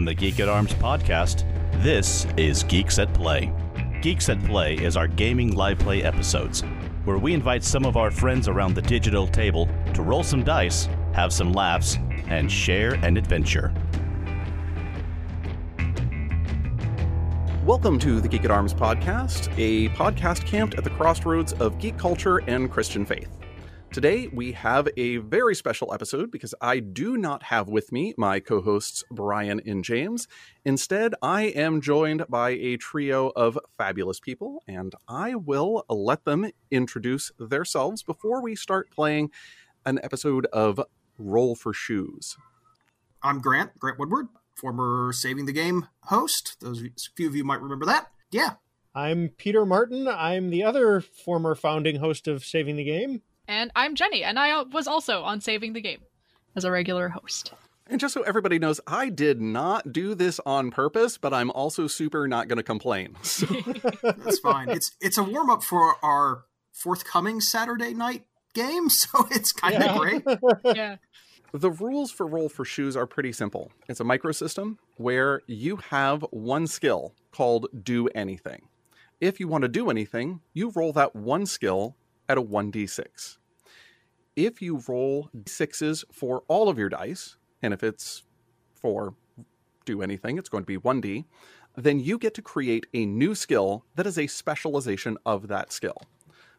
From the Geek at Arms podcast, this is Geeks at Play. Geeks at Play is our gaming live play episodes, where we invite some of our friends around the digital table to roll some dice, have some laughs, and share an adventure. Welcome to the Geek at Arms podcast, a podcast camped at the crossroads of geek culture and Christian faith. Today, we have a very special episode because I do not have with me my co hosts Brian and James. Instead, I am joined by a trio of fabulous people, and I will let them introduce themselves before we start playing an episode of Roll for Shoes. I'm Grant, Grant Woodward, former Saving the Game host. Those few of you might remember that. Yeah. I'm Peter Martin. I'm the other former founding host of Saving the Game. And I'm Jenny, and I was also on Saving the Game as a regular host. And just so everybody knows, I did not do this on purpose, but I'm also super not going to complain. So. That's fine. It's it's a warm up for our forthcoming Saturday night game, so it's kind of yeah. great. yeah. The rules for Roll for Shoes are pretty simple. It's a microsystem where you have one skill called Do Anything. If you want to do anything, you roll that one skill at a 1d6 if you roll sixes for all of your dice, and if it's for do anything, it's going to be 1d, then you get to create a new skill that is a specialization of that skill.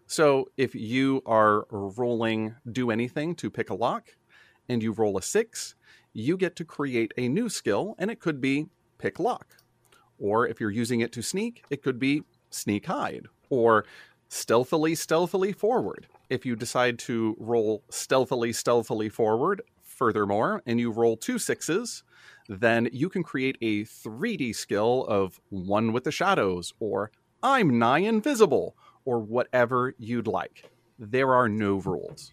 So if you are rolling do anything to pick a lock, and you roll a six, you get to create a new skill, and it could be pick lock. Or if you're using it to sneak, it could be sneak hide, or stealthily, stealthily forward if you decide to roll stealthily, stealthily forward, furthermore, and you roll two sixes, then you can create a 3D skill of one with the shadows, or I'm nigh invisible, or whatever you'd like. There are no rules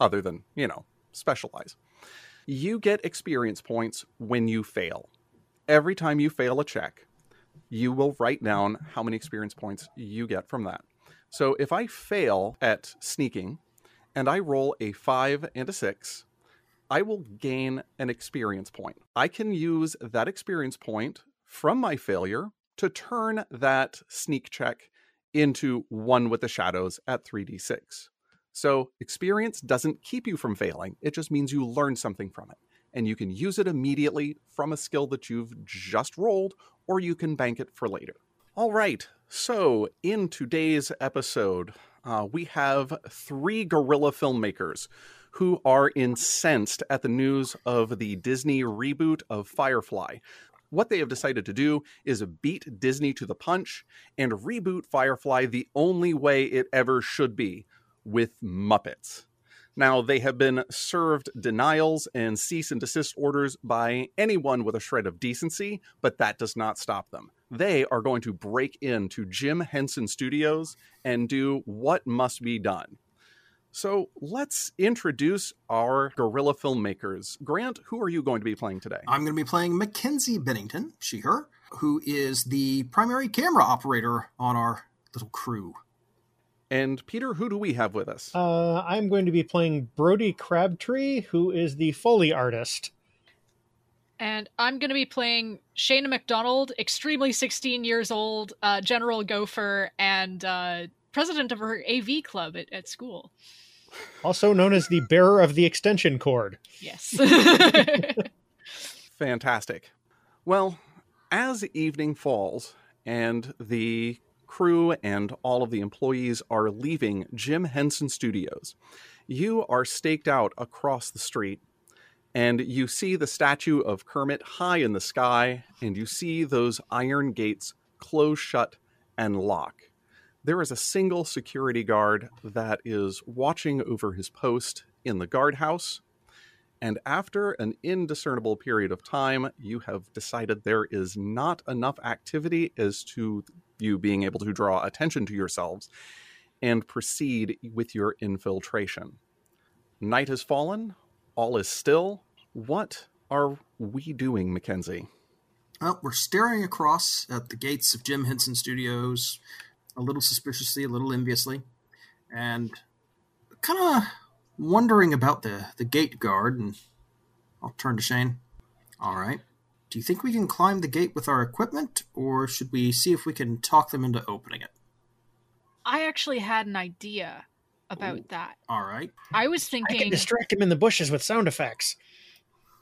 other than, you know, specialize. You get experience points when you fail. Every time you fail a check, you will write down how many experience points you get from that. So if I fail at sneaking and I roll a five and a six, I will gain an experience point. I can use that experience point from my failure to turn that sneak check into one with the shadows at 3d6. So experience doesn't keep you from failing, it just means you learn something from it. And you can use it immediately from a skill that you've just rolled, or you can bank it for later. All right, so, in today's episode, uh, we have three guerrilla filmmakers who are incensed at the news of the Disney reboot of Firefly. What they have decided to do is beat Disney to the punch and reboot Firefly the only way it ever should be with Muppets. Now, they have been served denials and cease and desist orders by anyone with a shred of decency, but that does not stop them they are going to break into Jim Henson Studios and do what must be done. So let's introduce our guerrilla filmmakers. Grant, who are you going to be playing today? I'm going to be playing Mackenzie Bennington, she, her, who is the primary camera operator on our little crew. And Peter, who do we have with us? Uh, I'm going to be playing Brody Crabtree, who is the Foley artist and I'm going to be playing Shayna McDonald, extremely 16 years old, uh, General Gopher, and uh, president of her AV club at, at school. Also known as the bearer of the extension cord. Yes. Fantastic. Well, as evening falls and the crew and all of the employees are leaving Jim Henson Studios, you are staked out across the street and you see the statue of Kermit high in the sky, and you see those iron gates close shut and lock. There is a single security guard that is watching over his post in the guardhouse. And after an indiscernible period of time, you have decided there is not enough activity as to you being able to draw attention to yourselves and proceed with your infiltration. Night has fallen, all is still. What are we doing, Mackenzie? Well, we're staring across at the gates of Jim Henson Studios, a little suspiciously, a little enviously, and kind of wondering about the, the gate guard. And I'll turn to Shane. All right. Do you think we can climb the gate with our equipment, or should we see if we can talk them into opening it? I actually had an idea about Ooh. that. All right. I was thinking I can thinking distract him in the bushes with sound effects.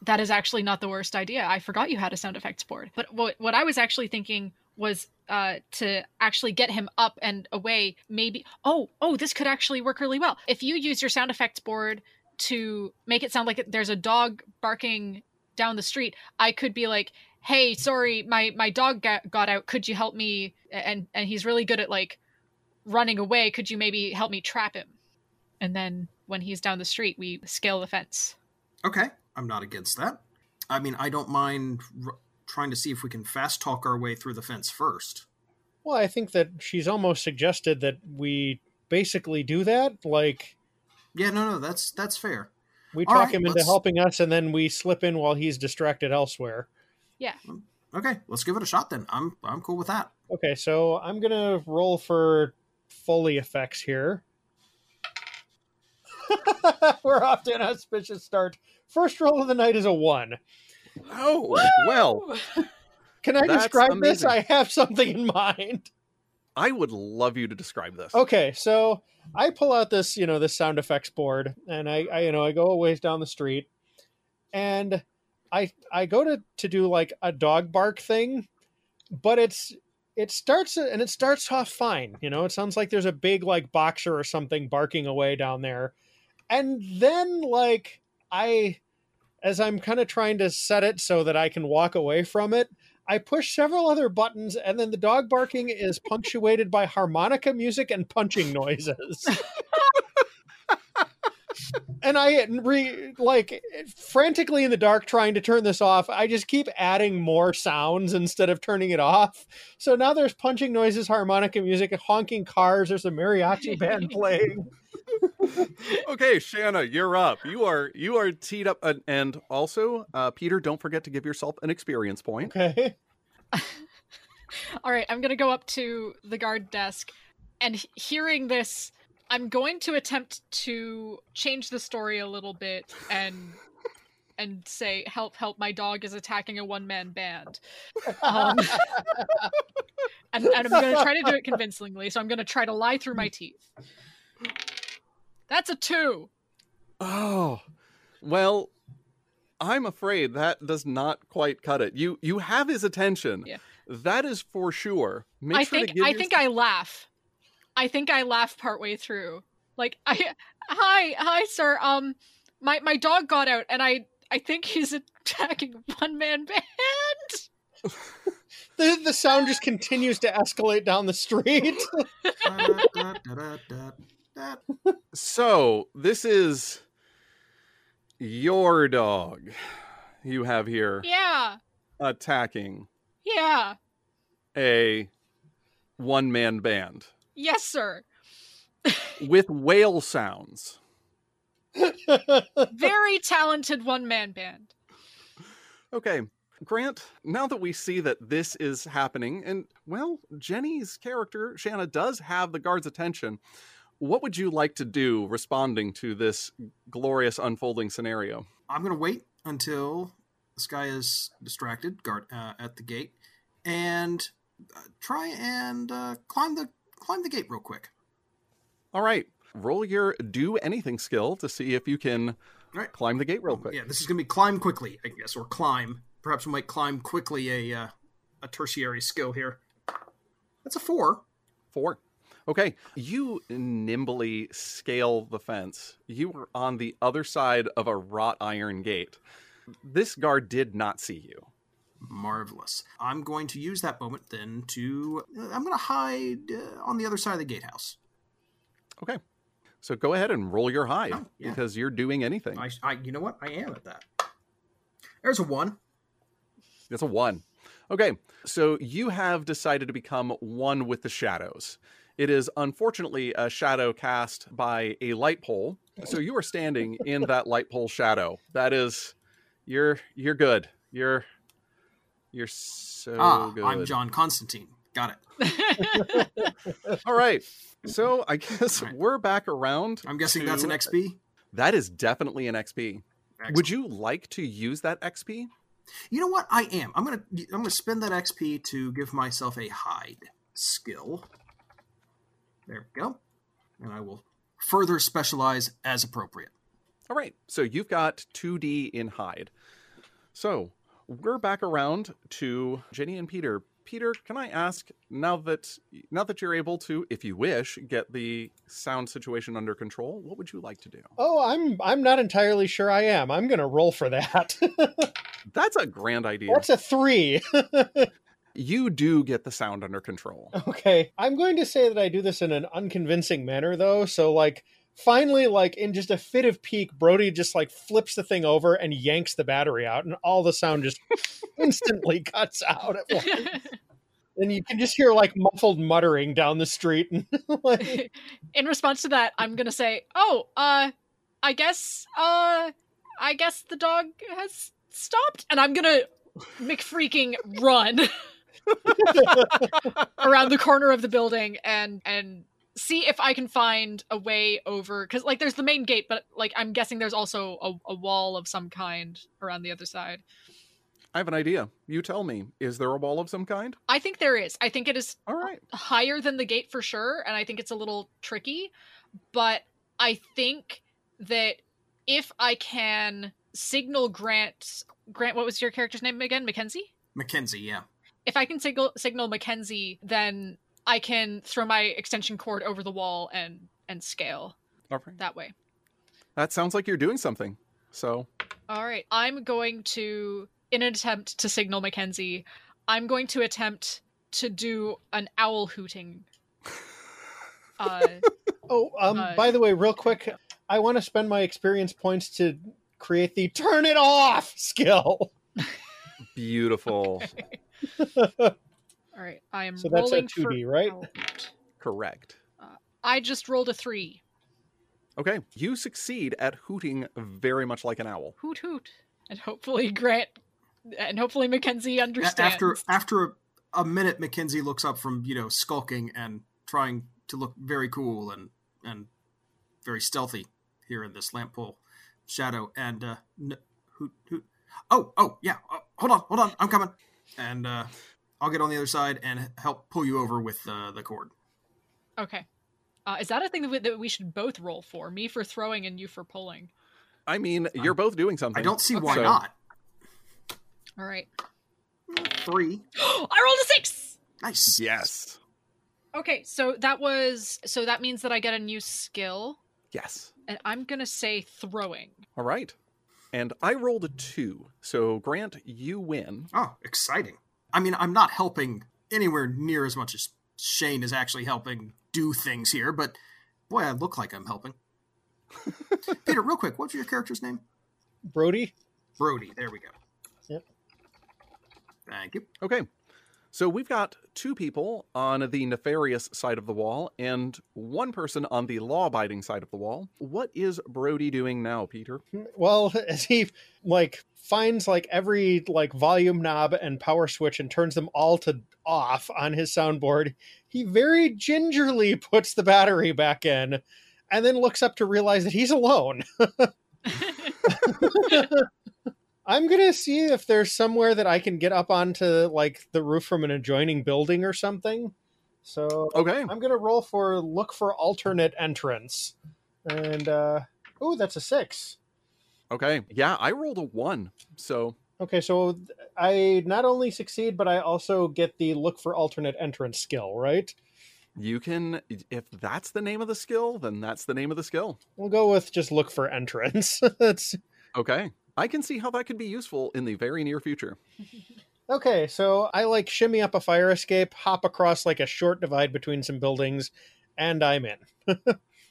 that is actually not the worst idea. I forgot you had a sound effects board. But what what I was actually thinking was uh, to actually get him up and away. Maybe oh oh this could actually work really well if you use your sound effects board to make it sound like there's a dog barking down the street. I could be like, hey, sorry, my my dog got, got out. Could you help me? And and he's really good at like running away. Could you maybe help me trap him? And then when he's down the street, we scale the fence. Okay. I'm not against that. I mean, I don't mind r- trying to see if we can fast talk our way through the fence first. Well, I think that she's almost suggested that we basically do that. Like Yeah, no, no, that's that's fair. we All talk right, him into let's- helping us, and then we slip in while he's distracted elsewhere. Yeah. Okay, let's give it a shot then. I'm I'm cool with that. Okay, so I'm gonna roll for Foley effects here. We're off to an auspicious start. First roll of the night is a one. Oh, well, Can I That's describe amazing. this? I have something in mind. I would love you to describe this. Okay, so I pull out this, you know, this sound effects board, and I, I you know, I go a ways down the street, and I, I go to to do like a dog bark thing, but it's it starts and it starts off fine. You know, it sounds like there's a big like boxer or something barking away down there, and then like I, as I'm kind of trying to set it so that I can walk away from it, I push several other buttons, and then the dog barking is punctuated by harmonica music and punching noises. and I re like frantically in the dark trying to turn this off. I just keep adding more sounds instead of turning it off. So now there's punching noises, harmonica music, honking cars. There's a mariachi band playing. okay, Shanna, you're up. You are you are teed up, and also, uh, Peter, don't forget to give yourself an experience point. Okay. All right, I'm going to go up to the guard desk and hearing this, I'm going to attempt to change the story a little bit and and say help help my dog is attacking a one-man band. Um, and, and I'm going to try to do it convincingly, so I'm going to try to lie through my teeth. That's a 2. Oh, well, I'm afraid that does not quite cut it. You you have his attention. Yeah. That is for sure. Make I sure think I think I laugh. I think I laugh partway through. Like I hi, hi sir. Um my my dog got out and I I think he's attacking one man band. The the sound just continues to escalate down the street. So this is your dog. You have here Yeah. attacking Yeah. a one man band Yes, sir. with whale sounds. Very talented one man band. Okay, Grant, now that we see that this is happening, and well, Jenny's character, Shanna, does have the guard's attention, what would you like to do responding to this glorious unfolding scenario? I'm gonna wait until this guy is distracted, guard uh, at the gate, and uh, try and uh, climb the climb the gate real quick. All right, roll your do anything skill to see if you can right. climb the gate real quick. Yeah, this is gonna be climb quickly, I guess, or climb. Perhaps we might climb quickly a uh, a tertiary skill here. That's a four. Four. Okay, you nimbly scale the fence. You were on the other side of a wrought iron gate. This guard did not see you. Marvelous. I'm going to use that moment then to. Uh, I'm going to hide uh, on the other side of the gatehouse. Okay. So go ahead and roll your hide Oh, yeah. because you're doing anything. I, I, you know what? I am at that. There's a one. It's a one. Okay. So you have decided to become one with the shadows. It is unfortunately a shadow cast by a light pole. So you are standing in that light pole shadow. That is you're you're good. You're you're so ah, good. I'm John Constantine. Got it. All right. So I guess All right. we're back around. I'm guessing that's an XP. That is definitely an XP. Excellent. Would you like to use that XP? You know what? I am. I'm gonna I'm gonna spend that XP to give myself a hide skill. There we go, and I will further specialize as appropriate. All right. So you've got 2D in hide. So we're back around to Jenny and Peter. Peter, can I ask now that now that you're able to, if you wish, get the sound situation under control, what would you like to do? Oh, I'm I'm not entirely sure I am. I'm gonna roll for that. That's a grand idea. That's a three. You do get the sound under control. okay. I'm going to say that I do this in an unconvincing manner though. So like finally like in just a fit of pique brody just like flips the thing over and yanks the battery out and all the sound just instantly cuts out at once. And you can just hear like muffled muttering down the street and like, In response to that, I'm gonna say, "Oh, uh, I guess, uh, I guess the dog has stopped," and I'm gonna McFreaking run around the corner of the building and and see if I can find a way over because like there's the main gate, but like I'm guessing there's also a, a wall of some kind around the other side. I have an idea. You tell me. Is there a wall of some kind? I think there is. I think it is All right. higher than the gate for sure, and I think it's a little tricky. But I think that if I can signal Grant, Grant, what was your character's name again? Mackenzie. Mackenzie, yeah. If I can signal signal Mackenzie, then I can throw my extension cord over the wall and and scale All right. that way. That sounds like you're doing something. So, All right, I'm going to, in an attempt to signal Mackenzie, I'm going to attempt to do an owl hooting. Uh, oh um Uh, by the way real quick i want to spend my experience points to create the turn it off skill beautiful. all right, I am so that's a rolling for 2d right owl hoot. Correct. I just rolled a three. Okay. You succeed at hooting very much like an owl. Hoot hoot, and hopefully Grant, and hopefully Mackenzie understands. After after a, a minute, Mackenzie looks up from you know skulking and trying to look very cool and and very stealthy here in this lamp pole shadow. And uh, n- hoot hoot. Oh oh yeah. Uh, hold on hold on. I'm coming. And uh, I'll get on the other side and help pull you over with uh, the cord. okay, uh, is that a thing that we, that we should both roll for? Me for throwing and you for pulling. I mean, you're both doing something. I don't see why So- not. All right, Three. I rolled a six. Nice. Yes. Okay, so that was so that means that I get a new skill, Yes. and I'm gonna say throwing. All right. And I rolled a two. So, Grant, you win. Oh, exciting. I mean, I'm not helping anywhere near as much as Shane is actually helping do things here, but boy, I look like I'm helping. Peter, real quick, what's your character's name? brody Brody. There we go. Yep. Thank you. Okay. So we've got two people on the nefarious side of the wall and one person on the law abiding side of the wall. What is Brody doing now, Peter? well as he like finds like every like volume knob and power switch and turns them all to off on his soundboard he very gingerly puts the battery back in and then looks up to realize that he's alone i'm gonna see if there's somewhere that i can get up onto like the roof from an adjoining building or something so Okay. i'm gonna roll for look for alternate entrance and uh oh that's a six Okay. Yeah, I rolled a one. So, Okay, so I not only succeed, but I also get the look for alternate entrance skill, right? you can, if that's the name of the skill, then that's the name of the skill. We'll go with just look for entrance. That's Okay. I can see how that could be useful in the very near future. okay. So I like shimmy up a fire escape, hop across like a short divide between some buildings, and I'm in.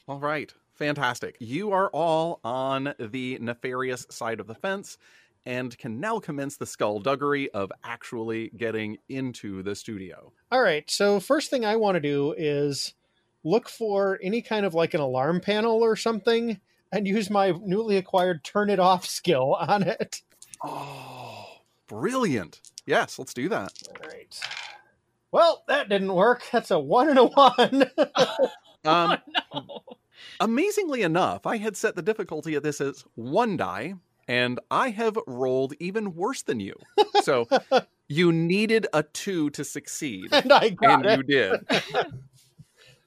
All right. Fantastic. You are all on the nefarious side of the fence and can now commence the skullduggery of actually getting into the studio. All right. So first thing I want to do is look for any kind of like an alarm panel or something, and use my newly acquired turn it off skill on it. Oh, brilliant. Yes, let's do that. All right. Well, that didn't work. That's a one and a one. Um, oh no! amazingly enough, I had set the difficulty of this as one die, and I have rolled even worse than you. So you needed a two to succeed, and I got and it. you did.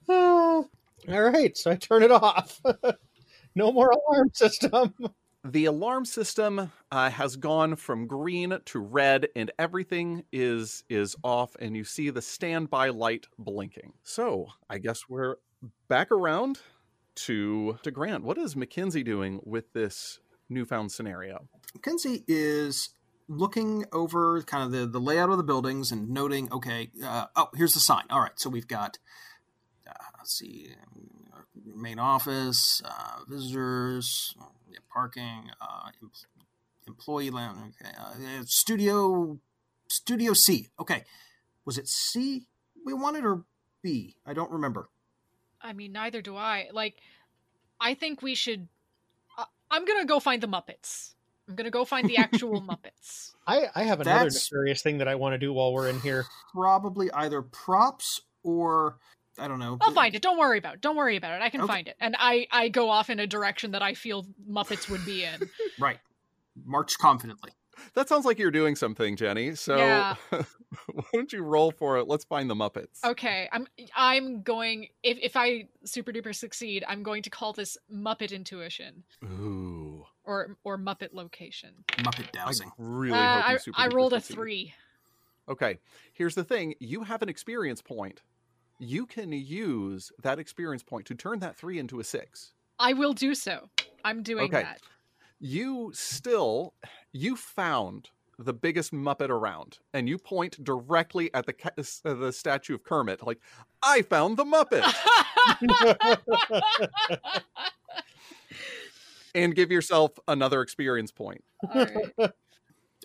all right, so I turn it off. No more alarm system. The alarm system uh, has gone from green to red, and everything is is off, and you see the standby light blinking. So I guess we're back around to to Grant. What is Mackenzie doing with this newfound scenario? Mackenzie is looking over kind of the, the layout of the buildings and noting, okay, uh, oh, here's the sign. All right, so we've got, uh, let's see, main office, uh, visitors, yeah, parking, uh, em- employee lounge, okay, uh, studio, studio C. Okay, was it C we wanted or B? I don't remember. I mean, neither do I. Like, I think we should. Uh, I'm gonna go find the Muppets. I'm gonna go find the actual Muppets. I, I have another That's- nefarious thing that I want to do while we're in here. Probably either props or I don't know. I'll find it. Don't worry about it. Don't worry about it. I can Okay. find it. And I I go off in a direction that I feel Muppets would be in. Right. March confidently. That sounds like you're doing something, Jenny. So Yeah. why don't you roll for it? Let's find the Muppets. Okay, I'm I'm going if if I super duper succeed, I'm going to call this Muppet intuition Ooh, or or Muppet location. Muppet I dowsing. really Uh, hope you I, super I rolled a succeed. three. Okay, here's the thing: you have an experience point. You can use that experience point to turn that three into a six. I will do so. I'm doing Okay. that. You still, you found the biggest Muppet around, and you point directly at the uh, the statue of Kermit, like, "I found the Muppet," and give yourself another experience point. All right.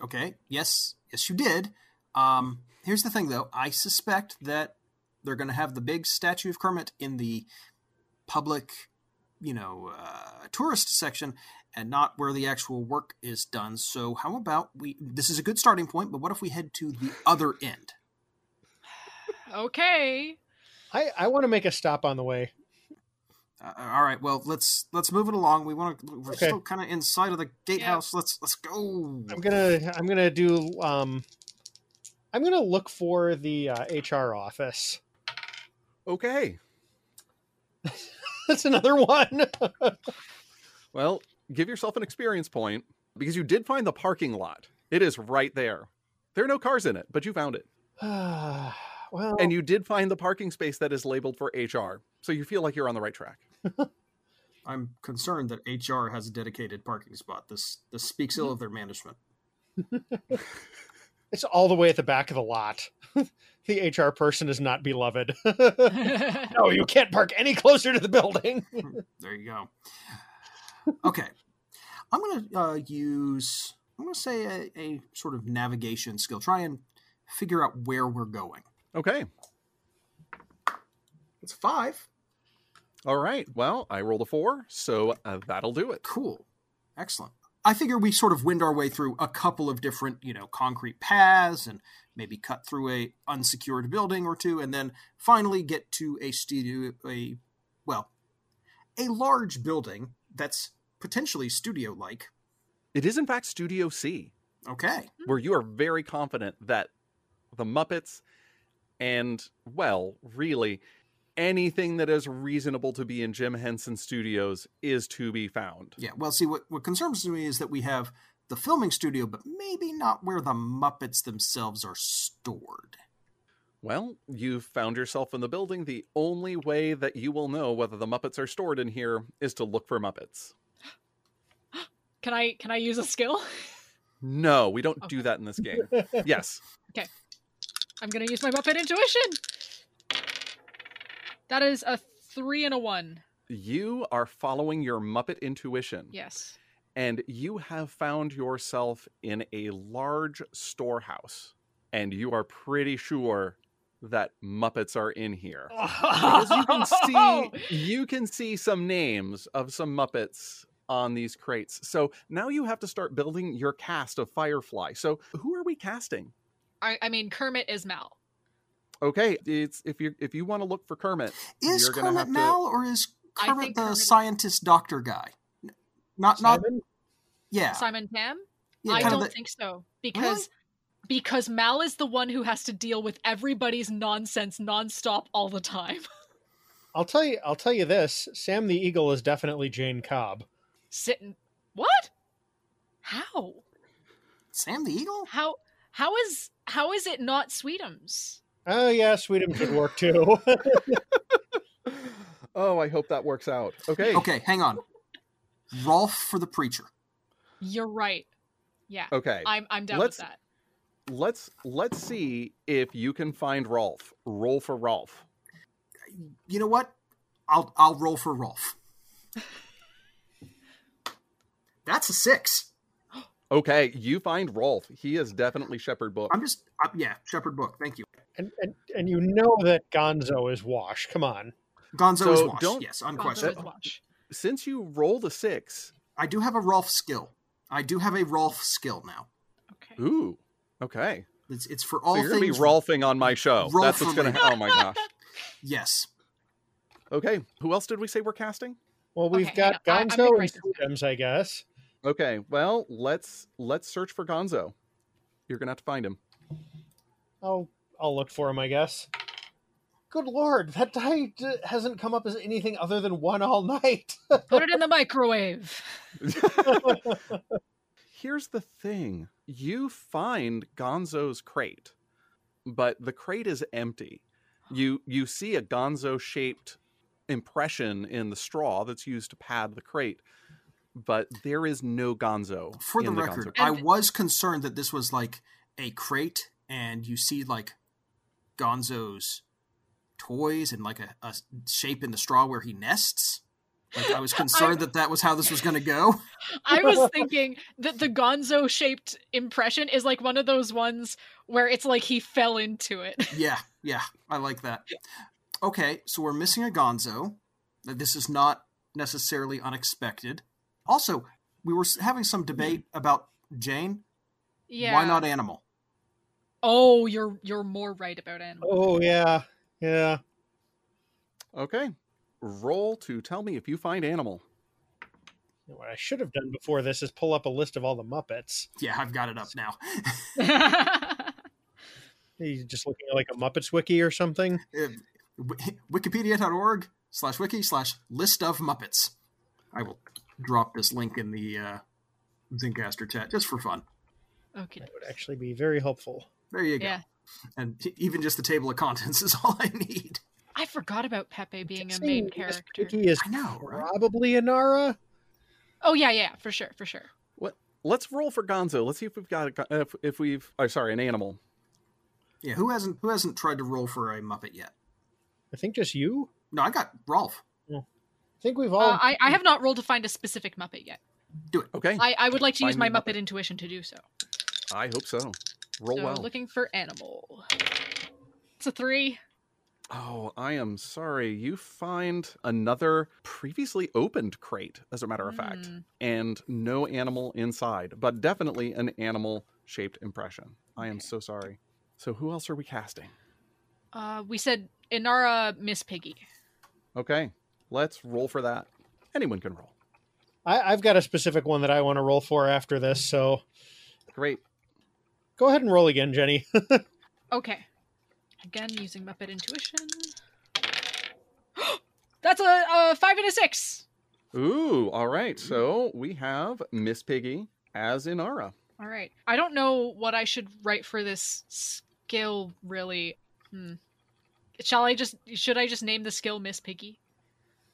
Okay. Yes. Yes, you did. Um, here's the thing, though. I suspect that they're going to have the big statue of Kermit in the public, you know, uh, tourist section, and not where the actual work is done. So, how about we? This is a good starting point, but what if we head to the other end? Okay. I, I want to make a stop on the way. Uh, all right. Well, let's let's move it along. We want to. We're Okay. still kind of inside of the gatehouse. Let's let's go. I'm gonna I'm gonna do um I'm gonna look for the uh, HR office. Okay, That's another one. well, give yourself an experience point because you did find the parking lot. It is right there. There are no cars in it, but you found it. well, And you did find the parking space that is labeled for HR. So you feel like you're on the right track. I'm concerned that HR has a dedicated parking spot. This this speaks ill of their management. It's all the way at the back of the lot. the HR person is not beloved. no, you can't park any closer to the building. There you go. Okay, I'm gonna uh, use. I'm gonna say a, a sort of navigation skill. Try and figure out where we're going. Okay. It's five. All right. Well, I rolled a four, so uh, that'll do it. Cool. Excellent. I figure we sort of wind our way through a couple of different, you know, concrete paths and maybe cut through a unsecured building or two and then finally get to a studio a well, a large building that's potentially studio like. It is, in fact, Studio C, Okay. where you are very confident that the Muppets and, well, really, anything that is reasonable to be in Jim Henson Studios is to be found. Yeah. Well, see what what concerns me is that we have the filming studio but maybe not where the Muppets themselves are stored. Well, you've found yourself in the building. The only way that you will know whether the Muppets are stored in here is to look for Muppets. Can I can I use a skill? No, we don't do that in this game. yes. Okay. I'm gonna use my Muppet intuition. That is a three and a one. You are following your Muppet intuition. Yes. and you have found yourself in a large storehouse and you are pretty sure that muppets are in here because you can see you can see some names of some muppets on these crates so now you have to start building your cast of firefly so who are we casting I, I mean Kermit is Mal. Okay it's if you if you want to look for kermit Is You're Kermit have to- Mal or is Kermit the Kermit- scientist doctor guy? Not not Yeah, Simon Tam? yeah I don't the- think so because because Mal is the one who has to deal with everybody's nonsense nonstop all the time. I'll tell you. I'll tell you this. Sam the Eagle is definitely Jayne Cobb. Sitting what? How? Sam the Eagle. How how is how is it not Sweetums? Oh yeah, Sweden could work too. oh, I hope that works out. Okay. Okay, hang on. Rolf for the preacher. You're right. Yeah. Okay. I'm I'm down Let's- with that. Let's let's see if you can find Rolf. Roll for Rolf. You know what? I'll I'll roll for Rolf. That's a six. Okay, you find Rolf. He is definitely Shepherd Book. I'm just uh, yeah, Shepherd Book. Thank you. and, and and you know that Gonzo is Wash. Come on. Gonzo So is washed. don't- Yes, Gonzo unquestioned. Wash. Since you roll the six, I do have a Rolf skill. I do have a Rolf skill now. Okay. ooh, okay. It's it's for all so you're gonna be Rolfing on my show. Rolf That's what's gonna. related. Oh my gosh. Yes. Okay, who else did we say we're casting? Well, we've Okay, got on. I- Gonzo and write this down. Sweetums, I guess. Okay, well let's let's search for Gonzo. You're gonna have to find him. I'll I'll look for him, I guess. Good lord, that die d- hasn't come up as anything other than one all night. Put it in the microwave. Here's the thing: you find Gonzo's crate, but the crate is empty. You you see a Gonzo-shaped impression in the straw that's used to pad the crate, but there is no Gonzo. For the in record, Gonzo I was concerned that this was like a crate and you see like Gonzo's toys and like a, a shape in the straw where he nests. Like I was concerned that that was how this was going to go. I was thinking that the gonzo shaped impression is like one of those ones where it's like he fell into it. Yeah, yeah, I like that. Okay, so we're missing a Gonzo. This is not necessarily unexpected. Also, we were having some debate about Jayne. Yeah. Why not animal? Oh, you're you're more right about animal. oh yeah, yeah. Okay, roll to tell me if you find animal. What I should have done before this is pull up a list of all the Muppets. Yeah, I've got it up now. He's just looking at like a Muppets wiki or something. Uh, wi- Wikipedia.org slash wiki slash list of Muppets. I will drop this link in the uh, Zencastr chat just for fun. okay. That would actually be very helpful. There you go. Yeah. And t- even just the table of contents is all I need. I forgot about Pepe being a main character. Piggy is I know, right? probably Inara. Oh yeah, yeah, for sure, for sure. What? Let's roll for Gonzo. Let's see if we've got a, if, if we've. Oh, sorry, an animal. Yeah, who hasn't who hasn't tried to roll for a Muppet yet? I think just you. No, I got Rolf. I think we've all. Uh, I, I have not rolled to find a specific Muppet yet. Do it. Okay, I, I would like to use Find my me Muppet Muppet. intuition to do so. I hope so. Roll so well. looking for animal. It's a three. Oh, I am sorry. You find another previously opened crate, as a matter of fact, Mm. and no animal inside, but definitely an animal shaped impression. I am Okay. so sorry. So, who else are we casting? Uh, we said Inara Miss Piggy. Okay, let's roll for that. Anyone can roll. I, I've got a specific one that I want to roll for after this. So Great. go ahead and roll again, Jenny. Okay. Again, using Muppet intuition. That's a, a five and a six. Ooh, all right. So, we have Miss Piggy as Inara. All right. I don't know what I should write for this skill. Really. Hmm. Shall I just? Should I just name the skill Miss Piggy?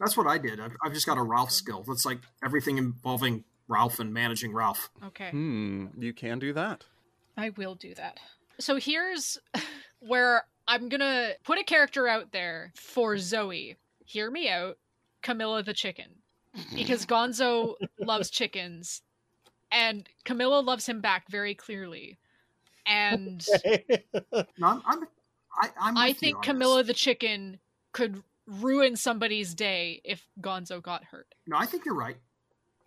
That's what I did. I've, I've just got a Rolf skill. That's like everything involving Rolf and managing Rolf. Okay. Hmm, you can do that. I will do that. So here's where I'm gonna put a character out there for Zoe. Hear me out, Camilla the chicken. Because Gonzo loves chickens, and Camilla loves him back very clearly. And No, I'm. I'm I, I'm I think Camilla this. the chicken could ruin somebody's day if Gonzo got hurt. No, I think you're right.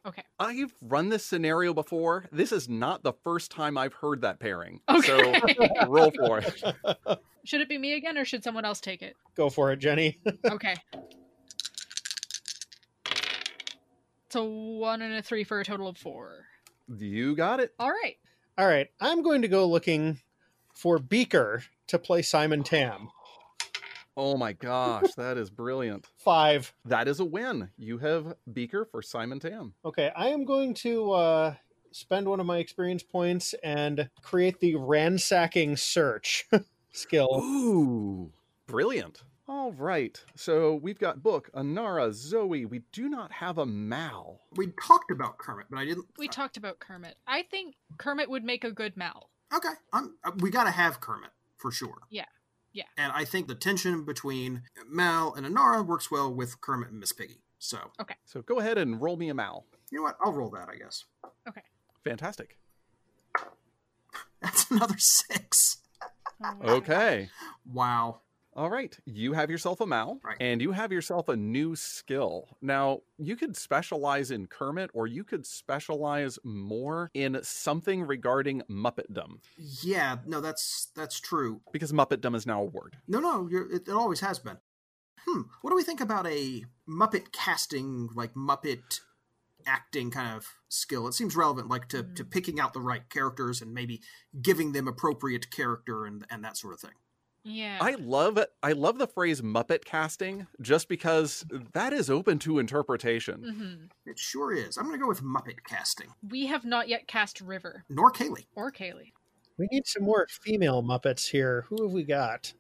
Okay. I've run this scenario before. This is not the first time I've heard that pairing. Okay. So, roll for it. should it be me again, or should someone else take it? go for it, Jenny. Okay. It's a one and a three for a total of four. You got it. All right. All right, I'm going to go looking for Beaker to play Simon Tam. Oh my gosh, that is brilliant. Five. That is a win. You have Beaker for Simon Tam. Okay, I am going to uh, spend one of my experience points and create the ransacking search skill. Ooh, brilliant. All right. So we've got Book, Inara, Zoe. We do not have a Mal. We talked about Kermit, but I didn't. We talked about Kermit. I think Kermit would make a good Mal. Okay, I'm, uh, we got to have Kermit for sure. Yeah, yeah. And I think the tension between Mal and Inara works well with Kermit and Miss Piggy. So Okay. So go ahead and roll me a Mal. you know what? I'll roll that. I guess Okay. Fantastic. that's another six. Oh, wow. Okay. Wow. All right. You have yourself a Mal, Right. and you have yourself a new skill. Now, you could specialize in Kermit, or you could specialize more in something regarding Muppetdom, Yeah. No, that's that's true. because Muppetdom is now a word. No, no, you're, it, it always has been. Hmm. What do we think about a Muppet casting, like Muppet acting kind of skill? It seems relevant, like to, to picking out the right characters and maybe giving them appropriate character and and that sort of thing. Yeah. I love. I love the phrase Muppet casting just because that is open to interpretation. hmm It sure is. I'm going to go with Muppet casting. We have not yet cast River Nor Kaylee. or Kaylee. We need some more female Muppets here. Who have we got?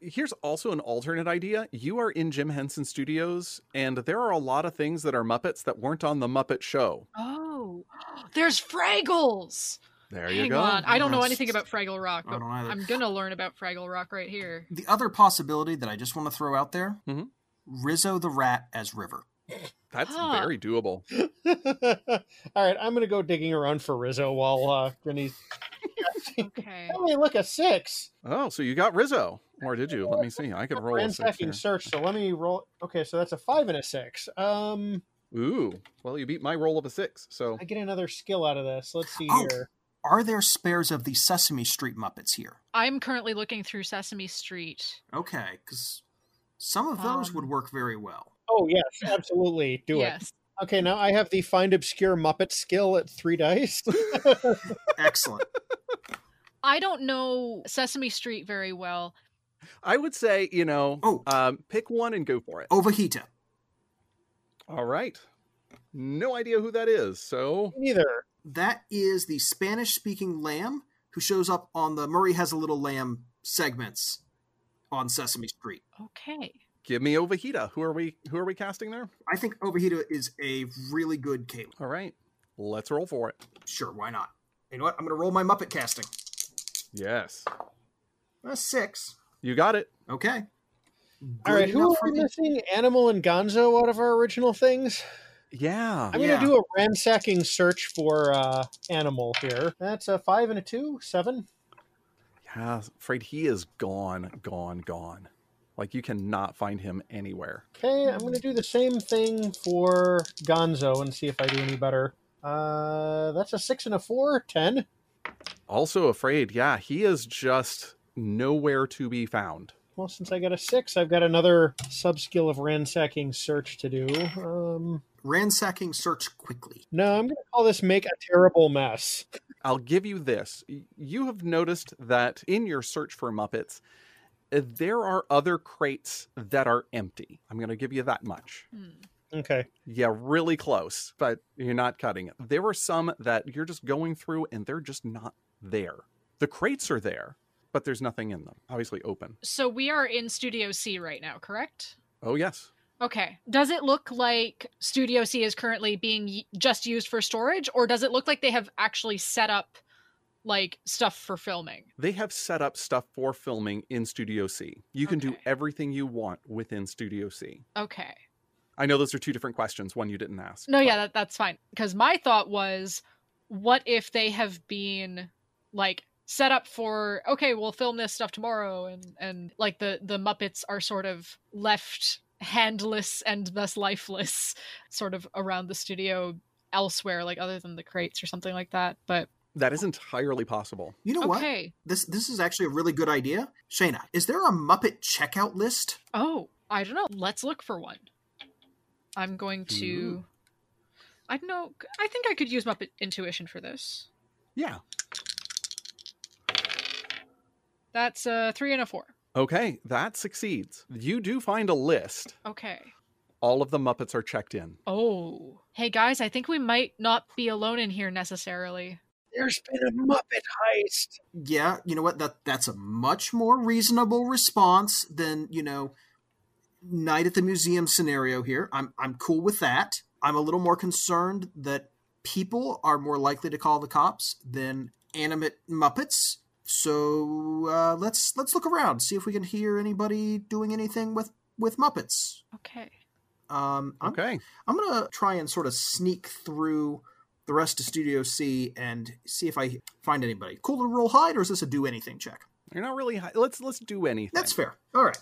Here's also an alternate idea. You are in Jim Henson Studios, and there are a lot of things that are Muppets that weren't on the Muppet Show. Oh, there's Fraggles. There you Hang go. on, I don't know anything about Fraggle Rock, I but don't either. I'm gonna learn about Fraggle Rock right here. The other possibility that I just want to throw out there Mhm. Rizzo the Rat as River. That's Huh. very doable. All right, I'm going to go digging around for Rizzo while uh, Grinny's. Okay. Hey, look, a six. Oh, so you got Rizzo. Or did you? Let me see. I could roll a six here. search. So let me roll. Okay, so that's a five and a six. Um, Ooh. Well, you beat my roll of a six. So I get another skill out of this. Let's see Oh. here. Are there spares of the Sesame Street Muppets here? I'm currently looking through Sesame Street. Okay, because some of those Um, would work very well. Oh yes, absolutely. Do yes. it. Okay, now I have the find obscure Muppet skill at three dice. Excellent. I don't know Sesame Street very well. I would say, you know, Oh. um, pick one and go for it. Ovejita. All right. No idea who that is. So Neither. That is the Spanish speaking lamb who shows up on the Murray Has a Little Lamb segments on Sesame Street. Okay. give me Ovejita. Who are we? Who are we casting there? I think Ovejita is a really good Kaylee. All right. Let's roll for it. Sure, why not? You know what? I'm going to roll my Muppet casting. Yes. A six. You got it. Okay. All right, Good who are we missing? Animal and Gonzo out of our original things. Yeah. I'm Yeah. going to do a ransacking search for uh, Animal here. That's a five and a two, seven. Yeah. Afraid he is gone, gone, gone. Like you cannot find him anywhere. Okay, I'm going to do the same thing for Gonzo and see if I do any better. Uh, that's a six and a four, ten. Also afraid, yeah, he is just nowhere to be found. Well, since I got a six, I've got another sub skill of ransacking search to do. Um, Ransacking search quickly. no, I'm going to call this make a terrible mess. I'll give you this. You have noticed that in your search for Muppets, uh, there are other crates that are empty. I'm going to give you that much. Hmm. Okay. Yeah, really close, but you're not cutting it. There were some that you're just going through and they're just not there. The crates are there, but there's nothing in them. Obviously open. So we are in Studio C right now, correct? Oh, yes. Okay. Does it look like Studio C is currently being just used for storage, or does it look like they have actually set up like stuff for filming? They have set up stuff for filming in Studio C. You can do everything you want within Studio C. Okay. I know those are two different questions, one you didn't ask. No, but- yeah, that, that's fine. Because my thought was, what if they have been like set up for okay, we'll film this stuff tomorrow, and and like the the Muppets are sort of left handless and thus lifeless, sort of around the studio elsewhere, like other than the crates or something like that. But That is entirely possible. You know what? okay. This this is actually a really good idea. Shayna, is there a Muppet checkout list? Oh, I don't know. Let's look for one. I'm going to. Ooh. I don't know. I think I could use Muppet intuition for this. Yeah. That's a three and a four. Okay, that succeeds. You do find a list. Okay. All of the Muppets are checked in. Oh. Hey guys, I think we might not be alone in here necessarily. There's been a Muppet heist. Yeah, you know what? That that's a much more reasonable response than you know, night at the museum scenario. Here, I'm I'm cool with that. I'm a little more concerned that people are more likely to call the cops than animate Muppets. So uh, let's let's look around, see if we can hear anybody doing anything with with Muppets. Okay. Um, I'm, Okay. I'm gonna try and sort of sneak through the rest of Studio C and see if I find anybody. Cool to roll hide, or is this a do anything check? You're not really high. Let's let's do anything. That's fair. All right.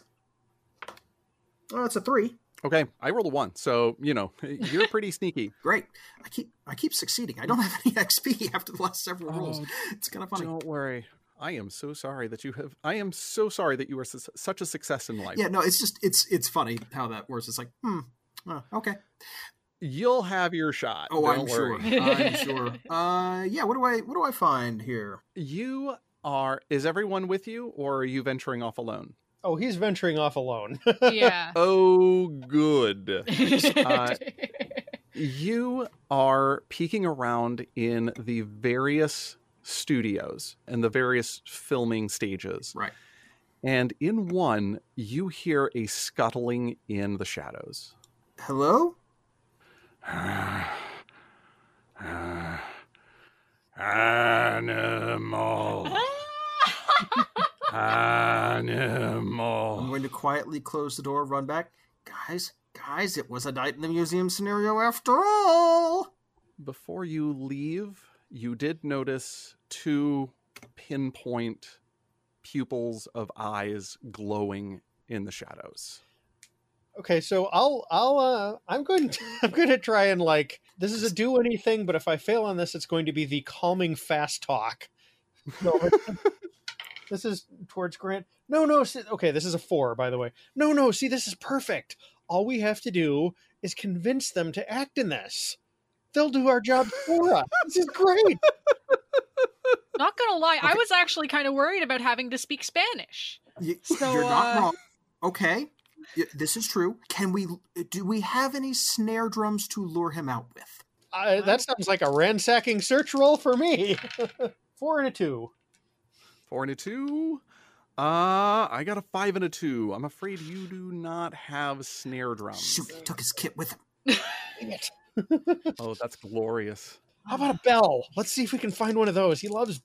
Oh, it's a three. Okay, I rolled a one, so you know you're pretty sneaky. Great. I keep I keep succeeding. I don't have any XP after the last several rolls. Oh, It's kind of funny. Don't worry. I am so sorry that you have. I am so sorry that you are su- such a success in life. Yeah, no, it's just it's it's funny how that works. It's like, hmm, oh, okay. You'll have your shot. Oh, Don't I'm worry. sure. I'm sure. Uh, yeah. What do I what do I find here? You are. Is everyone with you, or are you venturing off alone? Oh, he's venturing off alone. Yeah. Oh, good. Uh, you are peeking around in the various studios and the various filming stages. Right. And in one, you hear a scuttling in the shadows. Hello. Animal. Animal. I'm going to quietly close the door, run back. Guys, guys, it was a night in the museum scenario after all. Before you leave, you did notice two pinpoint pupils of eyes glowing in the shadows. okay, so I'll I'll uh I'm going to I'm going to try and like this is a do anything, but if I fail on this, it's going to be the calming fast talk. No, this is towards Grant. No, no. See, okay, this is a four, by the way. No, no. See, this is perfect. All we have to do is convince them to act in this. They'll do our job for us. This is great. not gonna lie, I was actually kind of worried about having to speak Spanish. Y- So, You're not uh, wrong. Okay, y- this is true. Can we? Do we have any snare drums to lure him out with? Uh, that sounds like a ransacking search roll for me. Four and a two. Four and a two. Uh, I got a five and a two. I'm afraid you do not have snare drums. Shoot, he took his kit with him. Dang it. Oh, that's glorious. How about a bell? Let's see if we can find one of those. He loves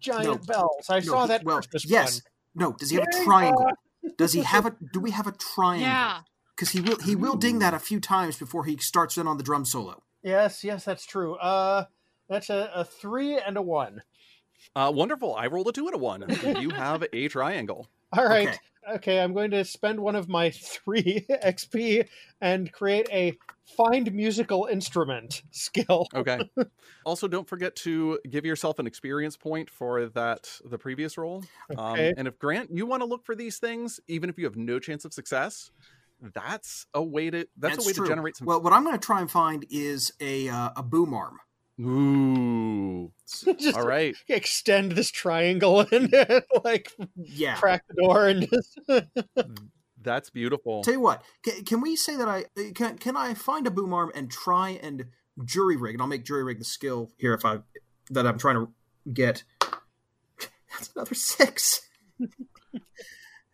giant No. bells. I No, saw that well, Christmas yes. one. No, does he have a triangle? Does he have a? Do we have a triangle? Yeah. Because he will. He will ding that a few times before he starts in on the drum solo. Yes, yes, that's true. Uh, that's a, a three and a one. Uh, wonderful. I rolled a two and a one. you have a triangle. All right. Okay. Okay. I'm going to spend one of my three XP and create a find musical instrument skill. Okay. also, don't forget to give yourself an experience point for that the previous roll. Okay. Um, and if Grant, you want to look for these things, even if you have no chance of success, that's a way to that's, a way true. to generate some. Well, what I'm going to try and find is a uh, a boom arm. Ooh. Just All right. extend this triangle and uh, like Yeah. crack the door and just. That's beautiful. Tell you what, can, can we say that I uh, can can I find a boom arm and try and jury rig, and I'll make jury rig the skill here if I that I'm trying to get. That's another six.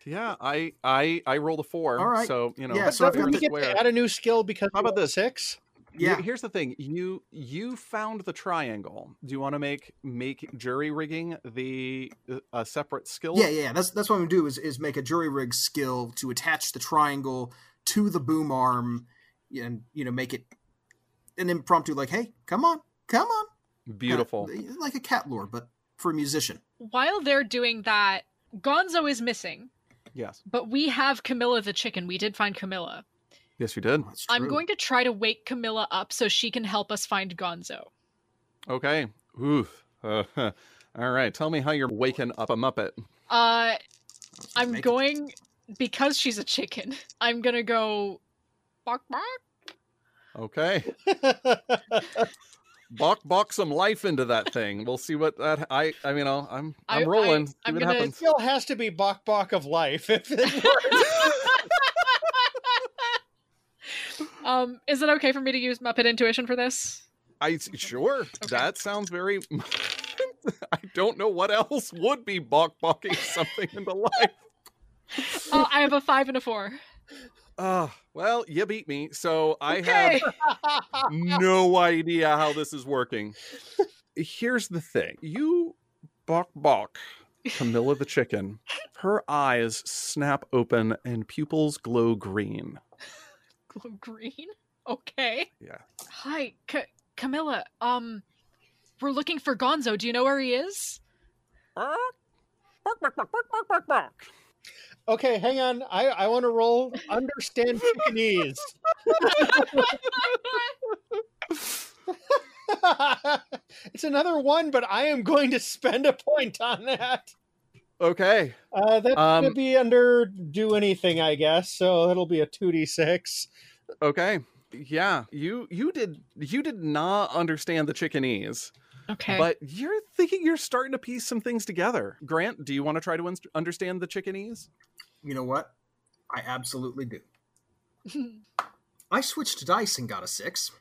Yeah, I I I rolled a four. All right. So you know, Yeah, so fair don't I've we got get to add a new skill because How about the six? Yeah. Here's the thing. You you found the triangle. Do you want to make make jury rigging the uh, a separate skill? Yeah, yeah, that's that's what I'm gonna do is is make a jury rig skill to attach the triangle to the boom arm, and you know make it an impromptu like, hey, come on, come on, Beautiful. Kinda like a cat lure, but for a musician. While they're doing that, Gonzo is missing, Yes. but we have Camilla the chicken. We did find Camilla. Yes, you did. I'm going to try to wake Camilla up so she can help us find Gonzo. Okay. Oof. Uh, all right. Tell me how you're waking up a Muppet. Uh, I'm make it- going because she's a chicken. I'm gonna go bark bark. Okay. Buck buck some life into that thing. We'll see what that I I mean I'm I'm I- rolling. I- see I'm what gonna- happens. Still has to be Bok Bok of life if it works. um, is it okay for me to use Muppet intuition for this? I sure. That sounds very I don't know what else would be buck bucking something into life. Oh, I have a five and a four. Uh, well, you beat me, so I Okay. have no idea how this is working. Here's the thing. You bok bok Camilla the chicken. Her eyes snap open and pupils glow green. Glow green. Okay. Yeah. Hi, C- Camilla. Um, we're looking for Gonzo. Do you know where he is? Bark, bark, bark, bark, bark, bark, bark. okay, hang on. I, I want to roll understand Pekingese. it's another one, but I am going to spend a point on that. Okay. Uh, that's Um, gonna be under do anything, I guess. So it'll be a two d six. Okay. Yeah. You you did you did not understand the chickenese, Okay. but you're thinking you're starting to piece some things together. Grant, do you want to try to un- understand the chickenese? You know what? I absolutely do. I switched dice and got a six.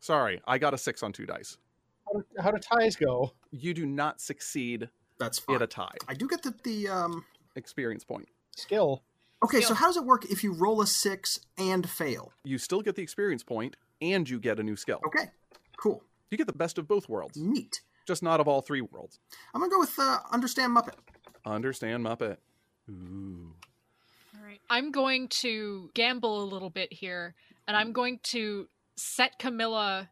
Sorry, I got a 6 on 2 dice. How do, how do ties go? You do not succeed That's fine. at a tie. I do get the, the um Experience point. Skill. Okay, so how does it work if you roll a six and fail? You still get the experience point and you get a new skill. Okay, cool. You get the best of both worlds, Neat. just not of all three worlds. I'm gonna go with uh, understand Muppet. Understand Muppet. Ooh. All right. I'm going to gamble a little bit here, and I'm going to set Camilla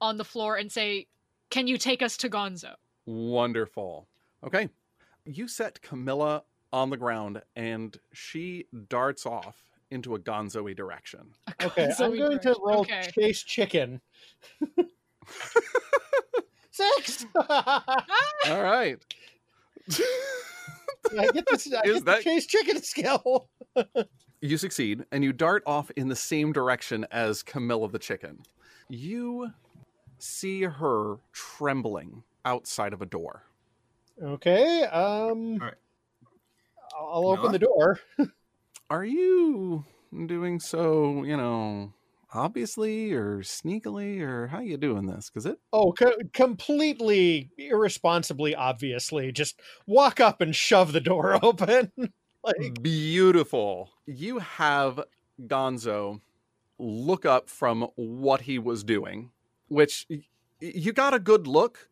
on the floor and say, "Can you take us to Gonzo?" Wonderful. Okay. You set Camilla on the ground and she darts off into a gonzo direction. A Okay, I'm Gonzo-y going to roll Okay. chase chicken. Six. I All right. get this. I Is get that- the chase chicken skill. you succeed and you dart off in the same direction as Camilla the chicken. You see her trembling outside of a door. Okay. Um. All right. I'll I'll open Camilla? the door. Are you doing so, you know, obviously or sneakily or how you doing this? Cuz it Oh, co- completely irresponsibly, obviously. Just walk up and shove the door open. like, Beautiful. You have Gonzo look up from what he was doing, which you got a good look,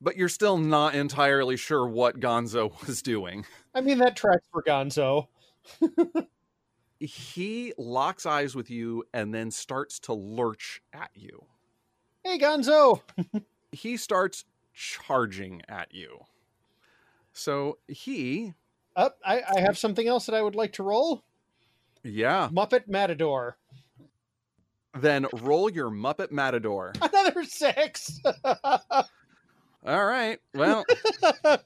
but you're still not entirely sure what Gonzo was doing. I mean, that tracks for Gonzo. He locks eyes with you and then starts to lurch at you. Hey, Gonzo. He starts charging at you. So he. I, I have something else that I would like to roll. yeah, Muppet Matador. then roll your Muppet Matador. Another six. All right. Well,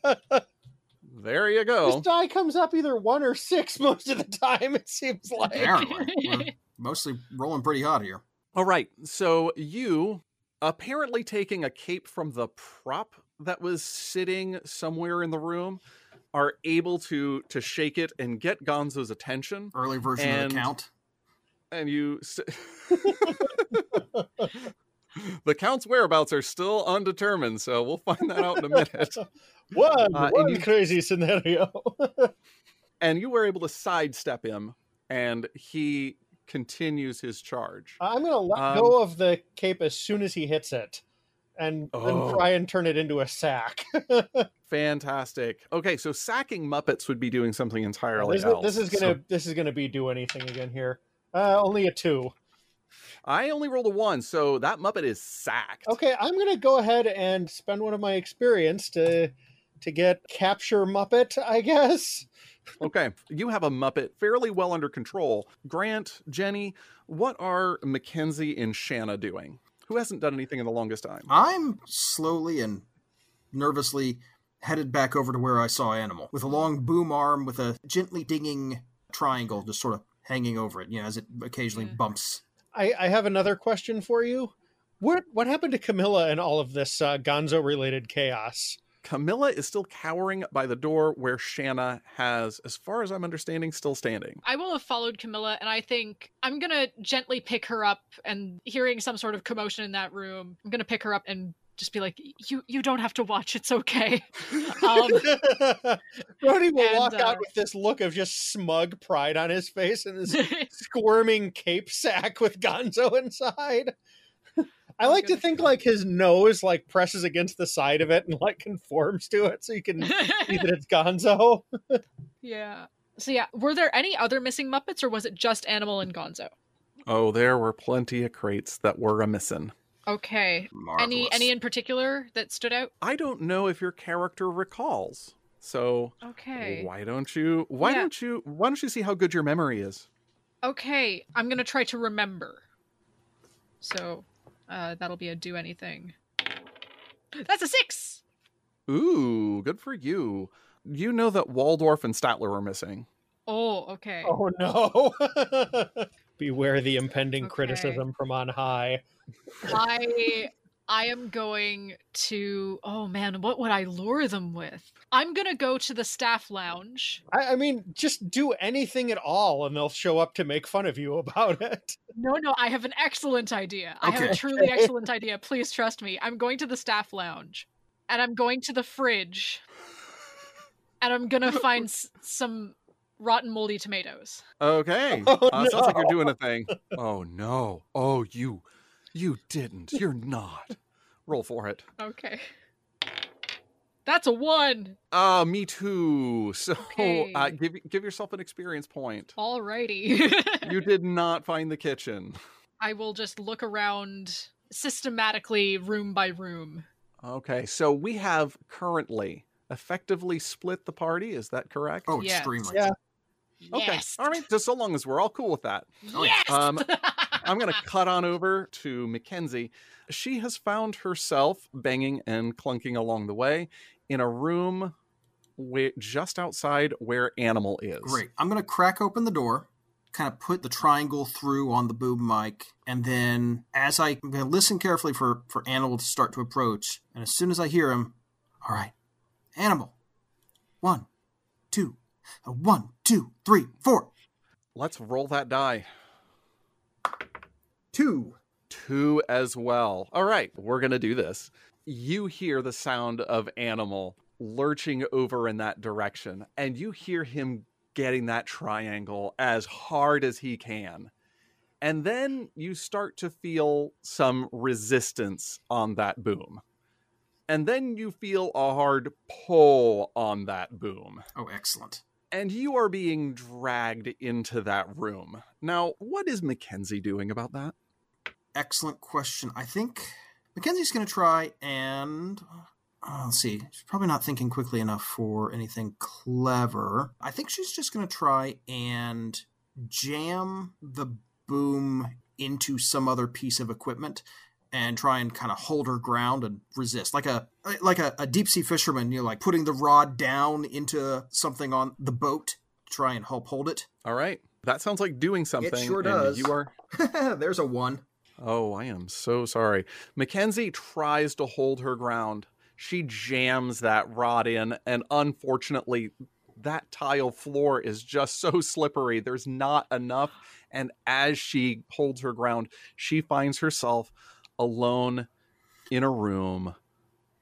there you go. This go. die comes up either one or six most of the time. It seems like. Apparently, mostly rolling pretty hot here. All right. So you, apparently taking a cape from the prop that was sitting somewhere in the room, are able to to shake it and get Gonzo's attention. Early version of the count. And you, s- the count's whereabouts are still undetermined. So we'll find that out in a minute. One, Uh, one you- crazy scenario. And you were able to sidestep him, and he continues his charge. I'm gonna let Um, go of the cape as soon as he hits it, and Oh. then try and turn it into a sack. Fantastic. Okay, so sacking Muppets would be doing something entirely this, else. this is gonna this is gonna be do anything again here. Uh, only a two. I only rolled a one, so that Muppet is sacked. Okay, I'm gonna go ahead and spend one of my experience to to get capture Muppet. I guess. Okay, you have a Muppet fairly well under control. Grant, Jenny, what are Mackenzie and Shanna doing? Who hasn't done anything in the longest time? I'm slowly and nervously headed back over to where I saw Animal with a long boom arm with a gently dinging triangle just sort of hanging over it, you know, as it occasionally Yeah. bumps I, I have another question for you. What what happened to Camilla and all of this uh, Gonzo related chaos? Camilla is still cowering by the door where Shanna has, as far as I'm understanding, still standing. I will have followed Camilla, and I think I'm gonna gently pick her up. And hearing some sort of commotion in that room, I'm gonna pick her up and just be like, "You, you don't have to watch. It's okay." Um, Brody will and, walk uh, out with this look of just smug pride on his face and this squirming cape sack with Gonzo inside. I Oh, like to think like his nose like presses against the side of it and like conforms to it so you can see that it's Gonzo. yeah. So yeah, were there any other missing Muppets, or was it just Animal and Gonzo? Oh, there were plenty of crates that were a missing. Okay. Any Marvelous. any in particular that stood out? I don't know if your character recalls. So Okay. why don't you why Yeah. don't you why don't you see how good your memory is? Okay, I'm gonna try to remember. So, uh, that'll be a do anything. That's a six. Ooh, good for you. You know that Waldorf and Statler were missing. Oh, okay. Oh no. Beware the impending Okay. criticism from on high. I I am going to. Oh man, what would I lure them with? I'm gonna go to the staff lounge. I, I mean, just do anything at all and they'll show up to make fun of you about it. No, no, I have an excellent idea. I have a truly excellent idea. Please trust me. I'm going to the staff lounge, and I'm going to the fridge, and I'm gonna find s- some rotten, moldy tomatoes. Okay. Oh, uh, Sounds like you're doing a thing. Oh no. Oh you you didn't. You're not. Roll for it. Okay. That's a one. Ah, me too. So uh, give give yourself an experience point. Alrighty. You did not find the kitchen. I will just look around systematically, room by room. Okay, so we have currently effectively split the party. Is that correct? Oh, Yes. extremely. Yeah. okay. Yes. All right. Just so long as we're all cool with that. Oh. Yes. Um, I'm going to cut on over to Mackenzie. She has found herself banging and clunking along the way in a room where, just outside where Animal is. Great. I'm going to crack open the door, kind of put the triangle through on the boom mic, and then as I, I'm going to listen carefully for, for Animal to start to approach. And as soon as I hear him, all right, Animal, one, two, uh, one, two, three, four, Let's roll that die. Two. Two as well. All right, we're going to do this. You hear the sound of Animal lurching over in that direction, and you hear him getting that triangle as hard as he can. And then you start to feel some resistance on that boom. And then you feel a hard pull on that boom. Oh, excellent. And you are being dragged into that room. Now, what is Mackenzie doing about that? Excellent question. I think Mackenzie's going to try and. uh, let's see. She's probably not thinking quickly enough for anything clever. I think she's just going to try and jam the boom into some other piece of equipment and try and kind of hold her ground and resist like a like a, a deep sea fisherman you know like putting the rod down into something on the boat to try and help hold it All right. That sounds like doing something. It sure does. You are. there's a one Oh, I am so sorry. Mackenzie tries to hold her ground. She jams that rod in, and unfortunately, that tile floor is just so slippery. There's not enough. And as she holds her ground, she finds herself alone in a room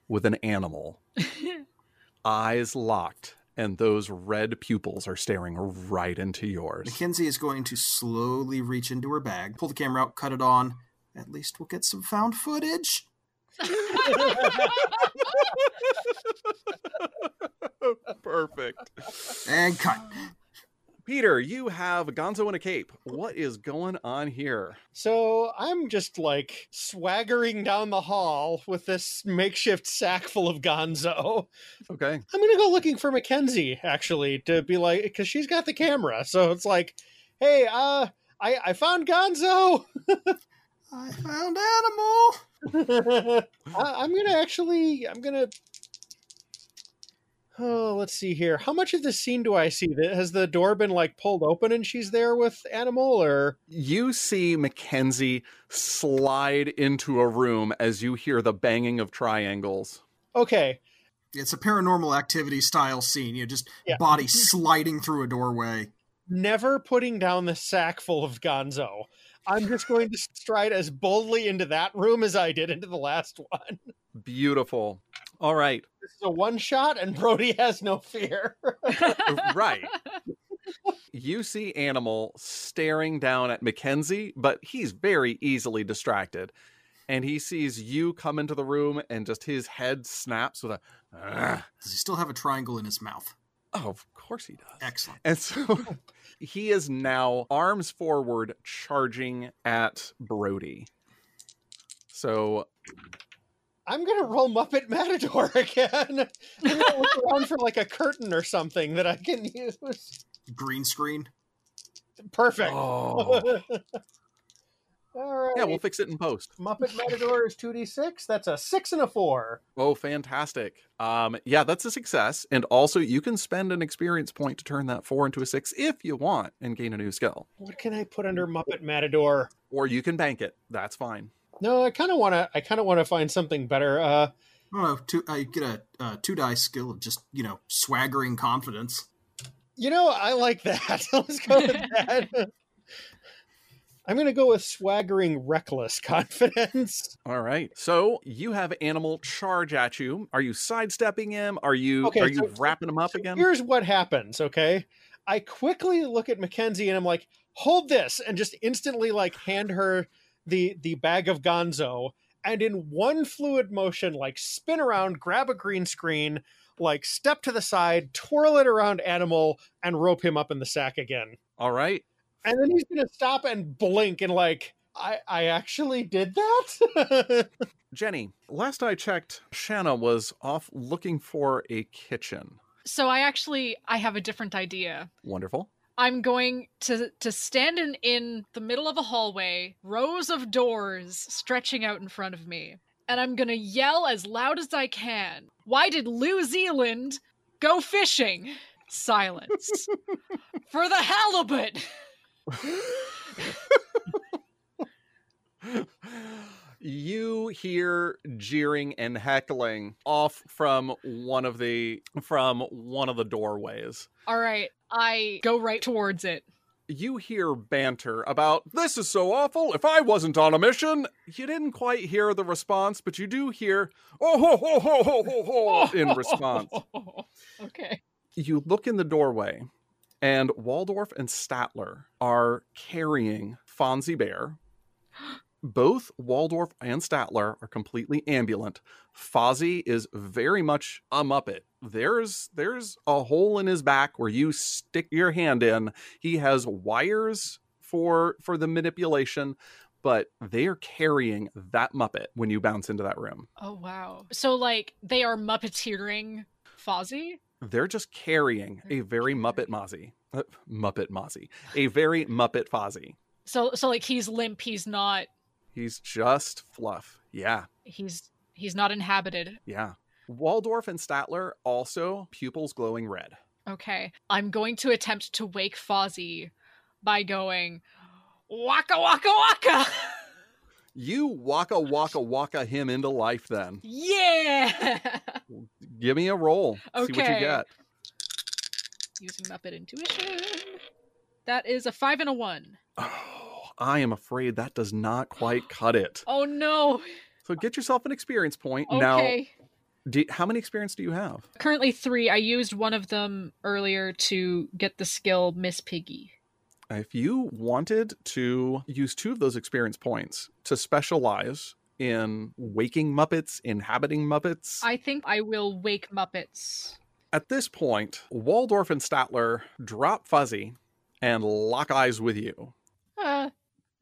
with an animal, eyes locked, and those red pupils are staring right into yours. Mackenzie is going to slowly reach into her bag, pull the camera out, cut it on. At least we'll get some found footage. Perfect. And cut. Peter, you have Gonzo in a cape. What is going on here? So I'm just like swaggering down the hall with this makeshift sack full of gonzo. Okay. I'm gonna go looking for Mackenzie actually to be like because she's got the camera. So it's like, hey, uh, I I found Gonzo. I found animal. I, I'm gonna actually I'm gonna Oh, let's see here. How much of this scene do I see? That Has the door been like pulled open and she's there with Animal or You see Mackenzie slide into a room as you hear the banging of triangles. Okay. It's a paranormal activity style scene. You know, just Yeah. body sliding through a doorway. Never putting down the sack full of gonzo. I'm just going to stride as boldly into that room as I did into the last one. Beautiful. All right. This is a one shot and Brody has no fear. right. You see Animal staring down at Mackenzie, but he's very easily distracted. And he sees you come into the room and just his head snaps with a "Ugh." Does he still have a triangle in his mouth? Oh, of course he does. Excellent. And so he is now arms forward charging at Brody. So I'm gonna roll Muppet Matador again. I'm gonna look around for like a curtain or something that I can use. Green screen. Perfect. oh, All right. yeah, we'll fix it in post. Muppet Matador is 2d6. That's a 6 and a 4. Oh, fantastic. Um, yeah, that's a success. And also you can spend an experience point to turn that four into a six if you want and gain a new skill. What can I put under Muppet Matador? Or you can bank it. That's fine. No, I kind of want to I kind of want to find something better. Uh I don't know. Two, I get a uh, two die skill of just you know swaggering confidence. you know, I like that. Let's go with that. I'm going to go with swaggering reckless confidence. All right. So you have animal charge at you. Are you sidestepping him? Are you Okay, are you so- wrapping him up So again? Here's what happens, okay? I quickly look at Mackenzie and I'm like, "Hold this," and just instantly like hand her the the bag of Gonzo, and in one fluid motion, like spin around, grab a green screen, like step to the side, twirl it around Animal, and rope him up in the sack again. All right. And then he's gonna stop and blink and like, I I actually did that. Jenny, last I checked, Shanna was off looking for a kitchen. so I actually I have a different idea. Wonderful. I'm going to to stand in in the middle of a hallway, rows of doors stretching out in front of me, and I'm going to yell as loud as I can. Why did New Zealand go fishing? Silence. For the halibut. You hear jeering and heckling off from one of the from one of the doorways. All right, I go right towards it. You hear banter about this is so awful. If I wasn't on a mission, you didn't quite hear the response, but you do hear oh ho ho ho ho ho ho in response. okay. You look in the doorway, and Waldorf and Statler are carrying Fozzie Bear. Both Waldorf and Statler are completely ambulant. Fozzie is very much a Muppet. There's there's a hole in his back where you stick your hand in. He has wires for for the manipulation, but they are carrying that Muppet when you bounce into that room. Oh wow. So like they are muppeteering Fozzie? They're just carrying a very Muppet Mozzie. Uh, Muppet Mozzie. A very Muppet Fozzie. So so like he's limp, he's not He's just fluff. Yeah, he's he's not inhabited. yeah. Waldorf and Statler also pupils glowing red. Okay. I'm going to attempt to wake Fozzie by going Waka waka waka. You waka waka waka him into life then. yeah. Give me a roll. See what you Okay. get. Using Muppet intuition. That is a 5 and a 1. Oh, I am afraid that does not quite cut it. Oh no. So get yourself an experience point. Now, Okay. do, how many experience do you have? Currently 3. I used one of them earlier to get the skill Miss Piggy. If you wanted to use two of those experience points to specialize in waking Muppets, inhabiting Muppets, I think I will wake Muppets. at this point, Waldorf and Statler drop Fozzie and lock eyes with you. Uh,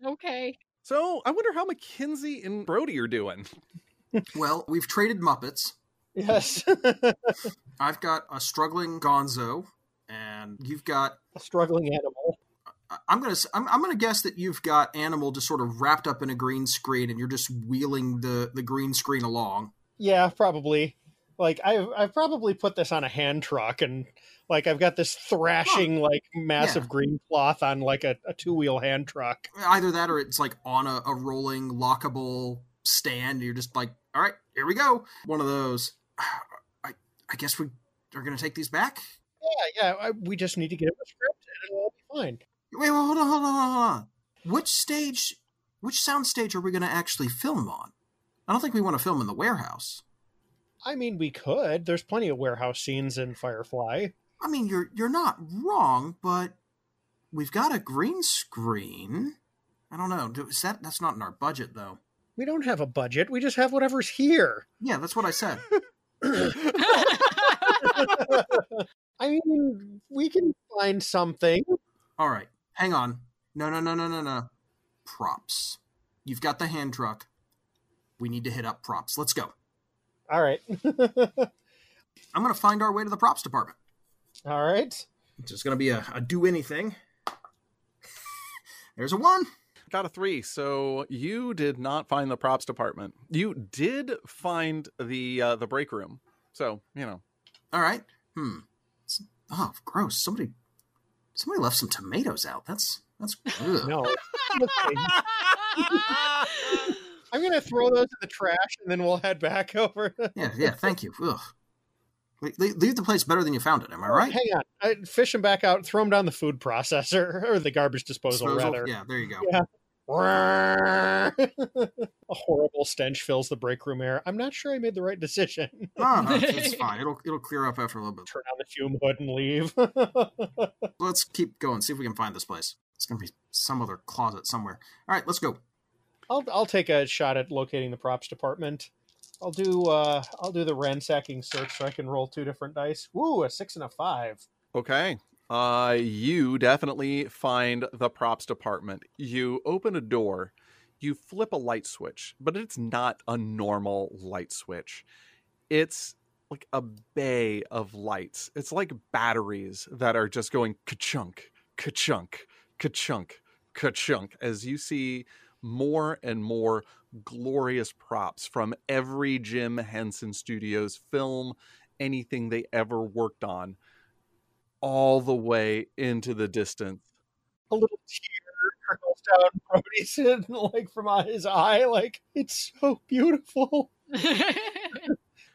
okay. So I wonder how Mackenzie and Brody are doing. Well, we've traded Muppets. yes. I've got a struggling Gonzo, and you've got. a struggling animal. I'm gonna. I'm, I'm gonna guess that you've got Animal just sort of wrapped up in a green screen, and you're just wheeling the the green screen along. Yeah, probably. like I've I've probably put this on a hand truck and like I've got this thrashing like massive Yeah. green cloth on like a, a two wheel hand truck. Either that or it's like on a, a rolling lockable stand. You're just like, all right, here we go. One of those. I I guess we are gonna take these back. Yeah, yeah. I, we just need to get a script and it'll all be fine. Wait, well, hold on, hold on, hold on, hold on. Which stage, which sound stage are we gonna actually film on? I don't think we want to film in the warehouse. I mean, we could. There's plenty of warehouse scenes in Firefly. I mean, you're you're not wrong, but we've got a green screen. I don't know. Is that that's not in our budget though? We don't have a budget. We just have whatever's here. Yeah, that's what I said. I mean, we can find something. All right, hang on. No, no, no, no, no, no. Props. You've got the hand truck. We need to hit up props. Let's go. All right. I'm gonna find our way to the props department. All right. It's just gonna be a, a do anything. There's a one. Got a three. So you did not find the props department. You did find the uh, the break room. So you know. All right. Hmm. It's- oh, gross. Somebody, somebody left some tomatoes out. That's that's. ugh. No. I'm gonna throw those in the trash and then we'll head back over. Yeah, yeah. Thank you. Ugh. Le- le- Leave the place better than you found it. Am I oh, right? Hang on. I fish them back out, throw them down the food processor or the garbage disposal, Disposal? rather. Yeah. There you go. Yeah. A horrible stench fills the break room air. I'm not sure I made the right decision. Oh, no, it's, it's fine. It'll it'll clear up after a little bit. Turn on the fume hood and leave. Let's keep going. See if we can find this place. It's gonna be some other closet somewhere. All right, let's go. I'll I'll take a shot at locating the props department. I'll do uh I'll do the ransacking search so I can roll two different dice. Woo, a six and a five. Okay. Uh, you definitely find the props department. You open a door, you flip a light switch, but it's not a normal light switch. It's like a bay of lights. It's like batteries that are just going ka-chunk, ka-chunk, ka-chunk, ka-chunk as you see more and more glorious props from every Jim Henson Studios film, anything they ever worked on all the way into the distance. A little tear trickles down Brody's like from his eye, like it's so beautiful.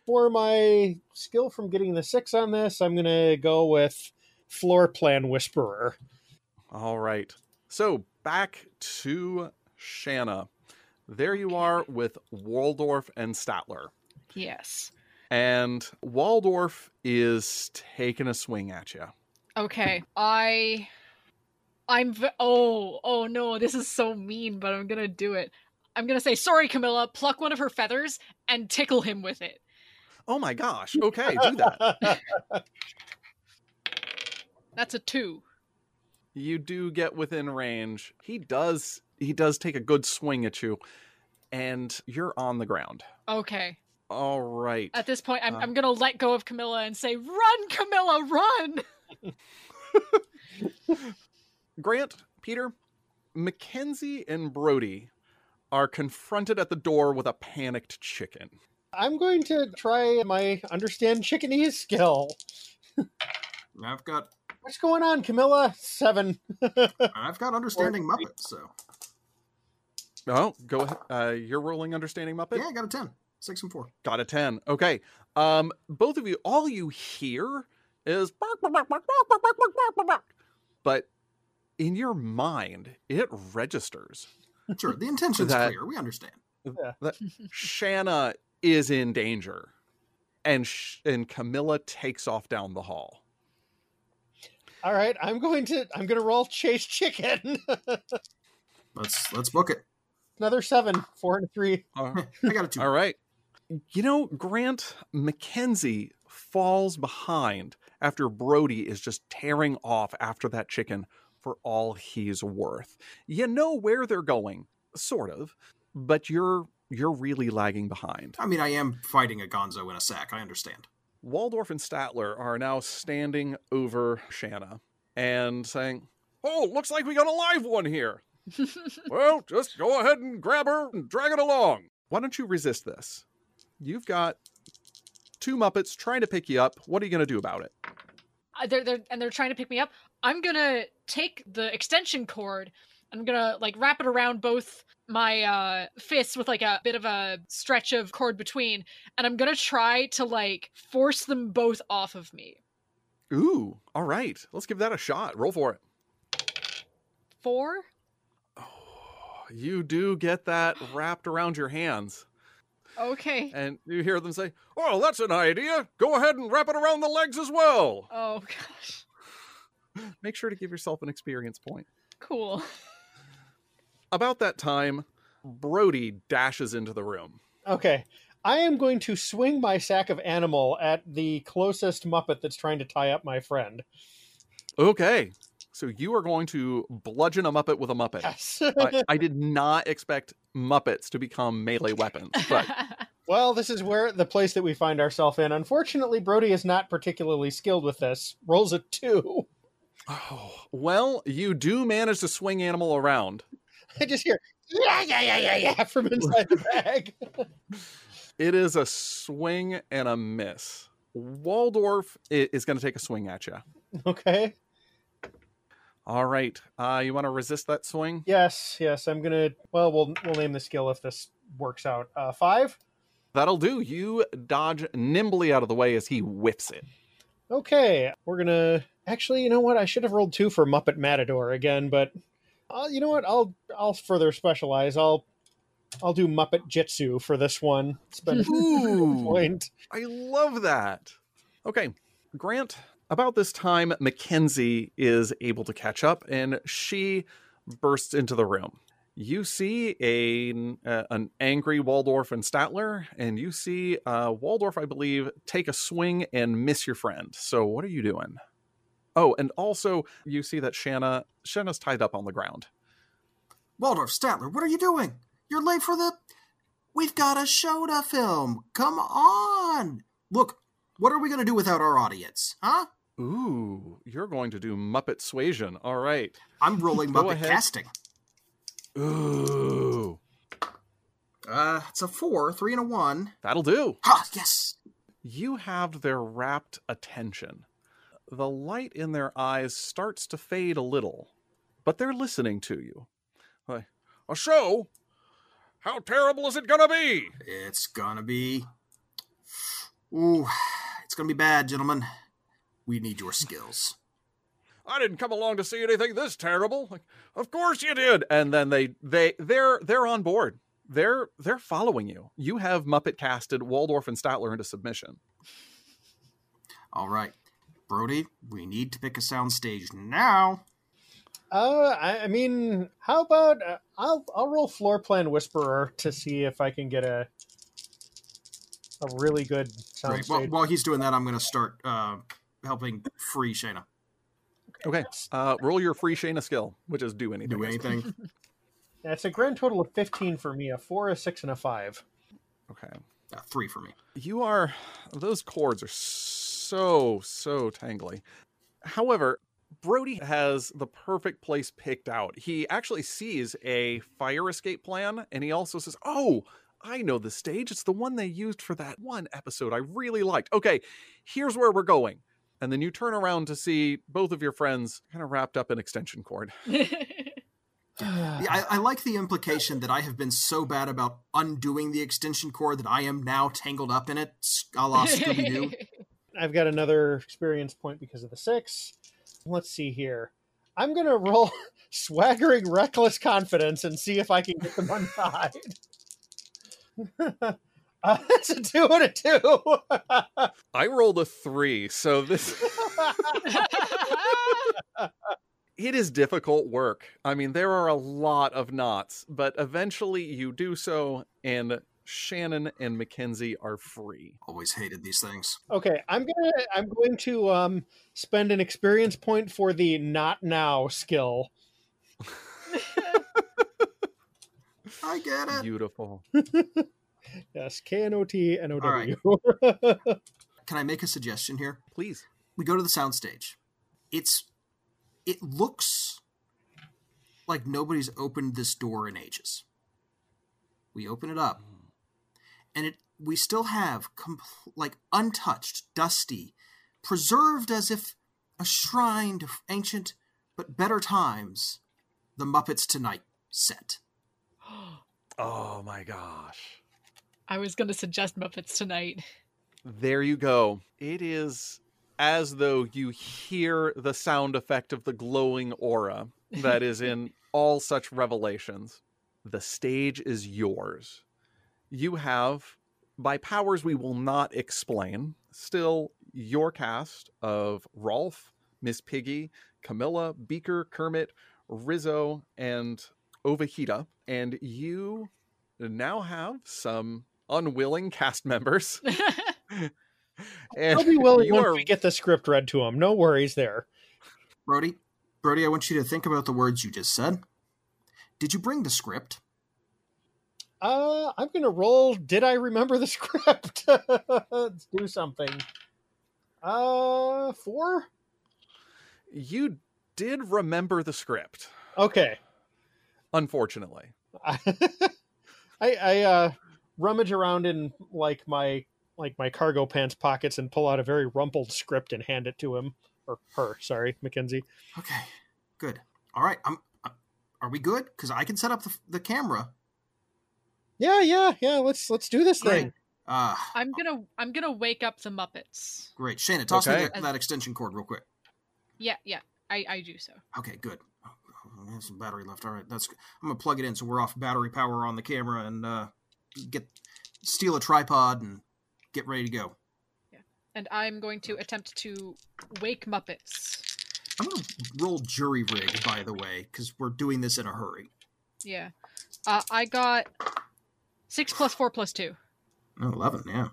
For my skill from getting the six on this, I'm gonna go with floor plan whisperer. All right. So back to Shanna. There you are with Waldorf and Statler. yes. And Waldorf is taking a swing at you. Okay. I. I'm. V- oh. Oh no. This is so mean, but I'm gonna do it. I'm gonna say sorry, Camilla. Pluck one of her feathers and tickle him with it. Oh my gosh. Okay, do that. That's a two. you do get within range. He does he does take a good swing at you and you're on the ground. Okay. All right. At this point, I'm, Uh. I'm gonna let go of Camilla and say, "Run, Camilla, run!" Grant, Peter, Mackenzie and Brody are confronted at the door with a panicked chicken. I'm going to try my understand chickenese skill. I've got What's going on, Camilla? Seven. I've got understanding Muppet. So Oh, go ahead. Uh, you're rolling understanding Muppet. yeah, I got a ten. Six and four. Got a 10. Okay. Um, both of you, all you hear is but in your mind, it registers. Sure. The intention is clear. We understand. That Shanna is in danger. And, sh- and Camilla takes off down the hall. All right, I'm going to I'm going to roll chase chicken. let's let's book it. Another seven, four and three. Uh, I got a two. All right, you know, Grant Mackenzie falls behind after Brody is just tearing off after that chicken for all he's worth. You know where they're going, sort of, but you're you're really lagging behind. I mean, I am fighting a Gonzo in a sack. I understand. Waldorf and Statler are now standing over Shanna and saying, "Oh, looks like we got a live one here." well, just go ahead and grab her and drag it along. Why don't you resist this? You've got two Muppets trying to pick you up. What are you going to do about it? Uh, they're, they're and they're trying to pick me up. I'm gonna take the extension cord. I'm gonna like wrap it around both my uh fists with like a bit of a stretch of cord between, and I'm gonna try to like force them both off of me. Ooh, all right. Let's give that a shot. Roll for it. Four. You do get that wrapped around your hands. Okay. And you hear them say, Oh, that's an idea. Go ahead and wrap it around the legs as well. Oh gosh. Make sure to give yourself an experience point. Cool. About that time, Brody dashes into the room. Okay. I am going to swing my sack of animal at the closest Muppet that's trying to tie up my friend. Okay. So you are going to bludgeon a Muppet with a Muppet. Yes. I, I did not expect Muppets to become melee weapons, but well, this is where the place that we find ourselves in. Unfortunately, Brody is not particularly skilled with this. Rolls a two. oh, well, you do manage to swing animal around. I just hear yeah, yeah, yeah, yeah, yeah from inside the bag. It is a swing and a miss. Waldorf is going to take a swing at you. okay. All right. Uh, you want to resist that swing? Yes, yes. I'm gonna. Well, we'll we'll name the skill if this works out. Uh, five. That'll do. You dodge nimbly out of the way as he whips it. Okay, we're gonna. Actually, you know what? I should have rolled two for Muppet Matador again, but uh, you know what? I'll I'll further specialize. I'll I'll do Muppet Jitsu for this one. Spend a Ooh. point. I love that. Okay, Grant, about this time, Mackenzie is able to catch up and she bursts into the room. You see a, uh, an angry Waldorf and Statler, and you see uh, Waldorf, I believe, take a swing and miss your friend. So, what are you doing? Oh, and also you see that Shanna Shanna's tied up on the ground. Waldorf Statler, what are you doing? You're late for the. We've got a show to film. Come on. Look, what are we going to do without our audience? Huh? Ooh, you're going to do Muppet Suasion. All right. I'm rolling Muppet ahead. casting. Ooh, Uh, it's a four, three, and a one. that'll do. Ha! Yes. You have their rapt attention. The light in their eyes starts to fade a little, but they're listening to you. Like, a show? How terrible is it gonna be? It's gonna be. Ooh, it's gonna be bad, gentlemen. We need your skills. I didn't come along to see anything this terrible. Like, of course you did. And then they they they're they're on board. They're they're following you. You have Muppet casted Waldorf and Statler into submission. All right, Brody, we need to pick a soundstage now. Uh, I, I mean, how about uh, I'll I'll roll floor plan whisperer to see if I can get a a really good sound Great. While, while he's doing that, I'm gonna start uh, helping free Shayna. Okay. Uh, roll your free Shayna skill, which is do anything. Do anything. That's a grand total of fifteen for me. A four, a six, and a five. Okay. uh, three for me. You are those cords are so so tangly. However, Brody has the perfect place picked out. He actually sees a fire escape plan and he also says, "Oh, I know the stage. It's the one they used for that one episode I really liked. Okay, here's where we're going." And then you turn around to see both of your friends kind of wrapped up in extension cord. Yeah, I, I like the implication that I have been so bad about undoing the extension cord that I am now tangled up in it, a la Scooby Doo. I've got another experience point because of the six. Let's see here. I'm gonna roll swaggering reckless confidence and see if I can get them untied. uh, that's a two and a two. I rolled a 3, so this it is difficult work. I mean, there are a lot of knots, but eventually you do so, and Shannon and Mackenzie are free. Always hated these things. okay, I'm gonna I'm going to um spend an experience point for the not now skill. I get it. Beautiful. Yes, K N O T N O All right. W. Can I make a suggestion here? Please. We go to the soundstage. It's it looks like nobody's opened this door in ages. We open it up, and it we still have compl- like untouched, dusty, preserved as if a shrine to ancient but better times. The Muppets Tonight set. Oh my gosh. I was going to suggest Muppets tonight. There you go. It is as though you hear the sound effect of the glowing aura that is in all such revelations. The stage is yours. You have, by powers we will not explain, still your cast of Rolf, Miss Piggy, Camilla, Beaker, Kermit, Rizzo, and Ovejita. And you now have some unwilling cast members. and I'll be willing once are- we get the script read to him. No worries there. Brody, Brody, I want you to think about the words you just said. Did you bring the script? Uh, I'm gonna roll. Did I remember the script? Let's do something. Uh, four. you did remember the script, Okay. unfortunately. I I uh rummage around in like my like my cargo pants pockets and pull out a very rumpled script and hand it to him or her. Sorry, Mackenzie. Okay, good. All right, I'm. uh, Are we good? Because I can set up the, the camera. Yeah, yeah, yeah. Let's let's do this Great. thing. Uh, I'm gonna I'm gonna wake up the Muppets. great. Shana, toss me that, that extension cord real quick. Yeah, yeah, I I do so. Okay, good. Oh, I have some battery left. All right, that's. good. I'm gonna plug it in so we're off battery power on the camera and uh, get steal a tripod and get ready to go. Yeah, and I'm going to attempt to wake Muppets. I'm gonna roll jury rig, by the way, because we're doing this in a hurry. Yeah, uh, I got six plus four plus two. Oh, 11, yeah.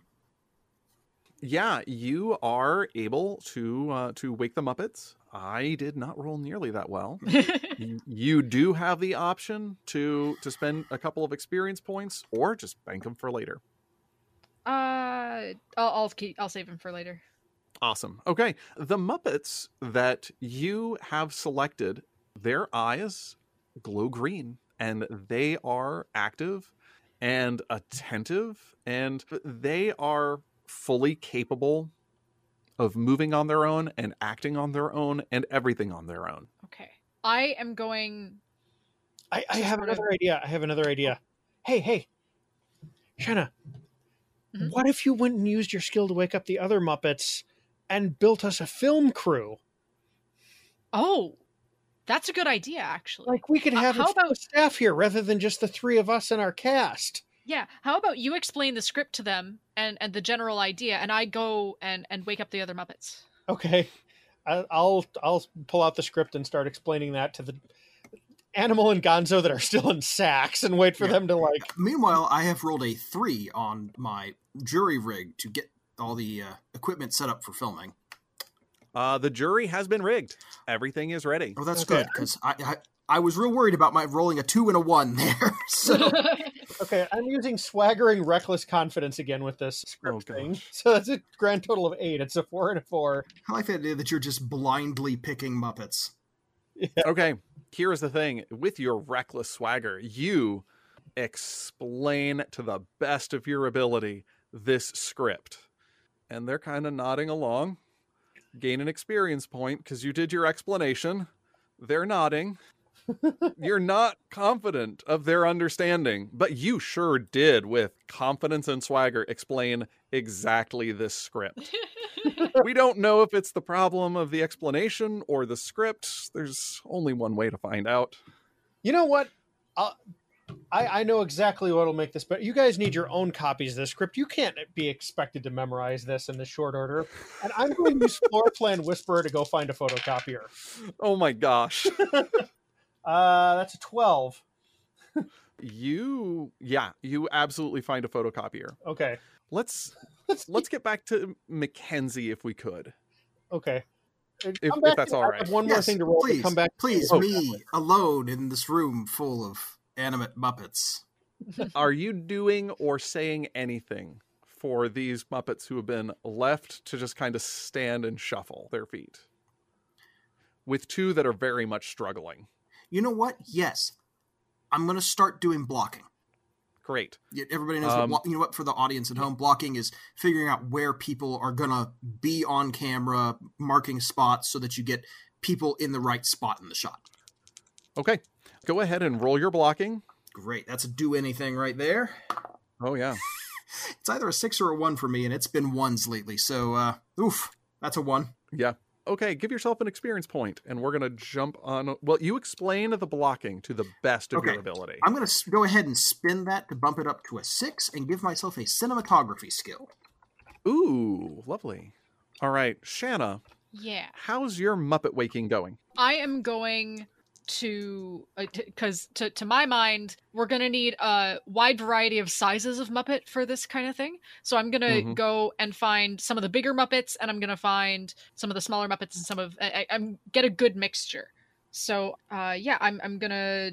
Yeah, you are able to uh, to wake the Muppets. I did not roll nearly that well. you, do have the option to to spend a couple of experience points or just bank them for later. Uh, I'll I'll keep I'll save them for later. Awesome. Okay, the Muppets that you have selected, their eyes glow green and they are active and attentive and they are fully capable of moving on their own and acting on their own and everything on their own. Okay, I am going. I, I have Sort of- another idea. I have another idea. Hey, hey, Shanna, Mhm. what if you went and used your skill to wake up the other Muppets and built us a film crew? Oh, that's a good idea, actually. Like we could Uh, have how a about- staff here rather than just the three of us and our cast. Yeah. How about you explain the script to them and and the general idea, and I go and and wake up the other Muppets. Okay, I, I'll I'll pull out the script and start explaining that to the Animal and Gonzo that are still in sacks and wait for Yeah. them to like. Meanwhile, I have rolled a 3 on my jury rig to get all the uh, equipment set up for filming. Uh, the jury has been rigged. Everything is ready. Oh, that's Okay. good, because I, I, I was real worried about my rolling a 2 and a 1 there. so, Okay, I'm using swaggering reckless confidence again with this script Oh, thing. So that's a grand total of eight. It's a four and a four. I like the idea that you're just blindly picking Muppets. Okay, here's the thing with your reckless swagger, you explain to the best of your ability this script. And they're kind of nodding along, gain an experience point because you did your explanation. They're nodding. You're not confident of their understanding, but you sure did, with confidence and swagger, explain exactly this script. we don't know if it's the problem of the explanation or the script. There's only one way to find out. You know what? i I I know exactly what'll make this better. You guys need your own copies of the script. You can't be expected to memorize this in the short order. And I'm going to use Floor Plan Whisperer to go find a photocopier. Oh my gosh. Uh, that's a twelve. you yeah, you absolutely find a photocopier. Okay. Let's Let's let's get back to Mackenzie if we could. Okay. If- if that's to- all I right. have one more thing to roll. to please, come back. please, Oh, me alone in this room full of animate Muppets. Are you doing or saying anything for these Muppets who have been left to just kind of stand and shuffle their feet? With two that are very much struggling. You know what? Yes, I'm going to start doing blocking. Great. Yeah, Everybody knows Um, what you know what for the audience at home. Blocking is figuring out where people are gonna be on camera, marking spots so that you get people in the right spot in the shot. Okay. Go ahead and roll your blocking. Great, that's a do anything right there. Oh yeah. It's either a six or a one for me, and it's been ones lately. So, uh, oof, that's a one. Yeah. Okay, give yourself an experience point, and we're gonna jump on. Well, you explain the blocking to the best of your Okay. ability. I'm gonna go ahead and spin that to bump it up to a six and give myself a cinematography skill. Ooh, lovely. All right, Shanna, Yeah. how's your Muppet waking going? I am going to because to to my mind we're gonna need a wide variety of sizes of Muppet for this kind of thing. So I'm gonna Mhm. go and find some of the bigger Muppets, and I'm gonna find some of the smaller Muppets, and some of I, I'm get a good mixture. So uh, yeah, I'm I'm gonna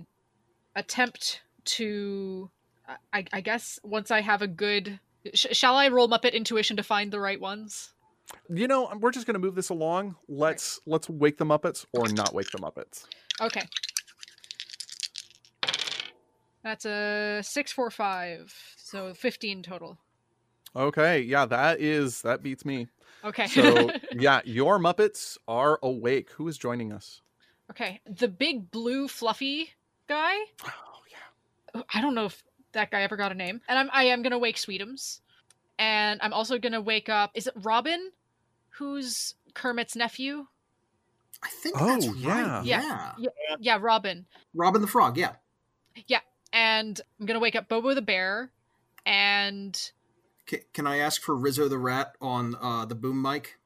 attempt to I, I guess once I have a good. Sh- shall I roll Muppet intuition to find the right ones? You know, we're just gonna move this along. Let's let's wake the Muppets or not wake the Muppets. Okay. That's a six, four, five, so fifteen total. Okay, yeah, that is that beats me. Okay. So yeah, your Muppets are awake. Who is joining us? okay, the big blue fluffy guy. Oh yeah. I don't know if that guy ever got a name. And I'm I am gonna wake Sweetums, and I'm also gonna wake up. Is it Robin, who's Kermit's nephew? I think Oh, that's yeah. right. Yeah. yeah. Yeah, Robin. Robin the Frog. Yeah. Yeah. And I'm gonna wake up Bobo the bear, and C- can I ask for Rizzo the Rat on uh, the boom mic?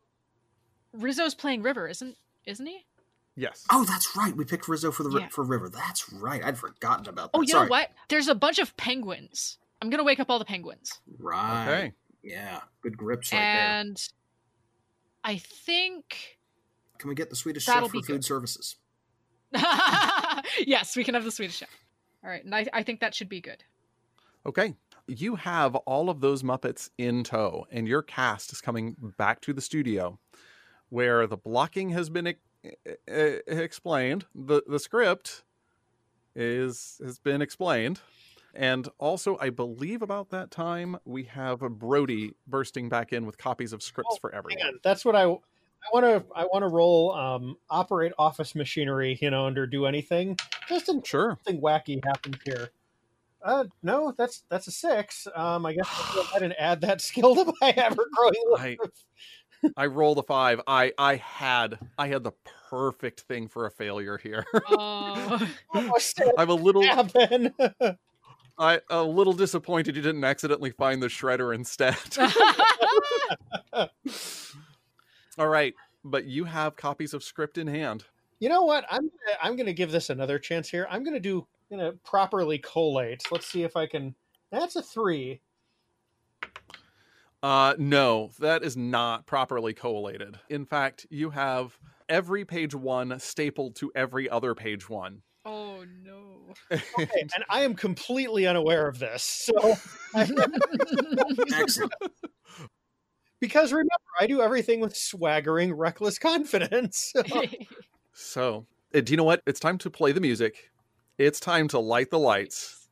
Rizzo's playing River, isn't isn't he? Yes. Oh, that's right. We picked Rizzo for the Yeah. for River. That's right. I'd forgotten about that. Oh, you Sorry. know what? There's a bunch of penguins. I'm gonna wake up all the penguins. Right. Okay. Yeah. Good grips right and I think there. Can we get the Swedish that'll chef for be food good. services? yes, we can have the Swedish chef. All right, and I, I think that should be good. Okay. You have all of those Muppets in tow, and your cast is coming back to the studio where the blocking has been e- e- explained. The the script is has been explained. And also, I believe about that time we have a Brody bursting back in with copies of scripts Oh, for everyone. that's what I I want to I want to roll um operate office machinery, you know, under do anything. Just in Sure. something wacky happens here. Uh, no, that's that's a six. Um, I guess I'll go ahead and add that skill to my ever growing I- list. I rolled a five. I I had I had the perfect thing for a failure here. Oh, Almost I'm a little happen. I a little disappointed you didn't accidentally find the shredder instead. All right, but you have copies of script in hand. you know what? I'm gonna, I'm gonna give this another chance here. I'm gonna do gonna properly collate. Let's see if I can. That's a three. Uh no, that is not properly collated. In fact, you have every page 1 stapled to every other page 1. oh no. Okay, and I am completely unaware of this. So, Excellent. Because remember, I do everything with swaggering, reckless confidence. So, uh, do you know what? It's time to play the music. It's time to light the lights.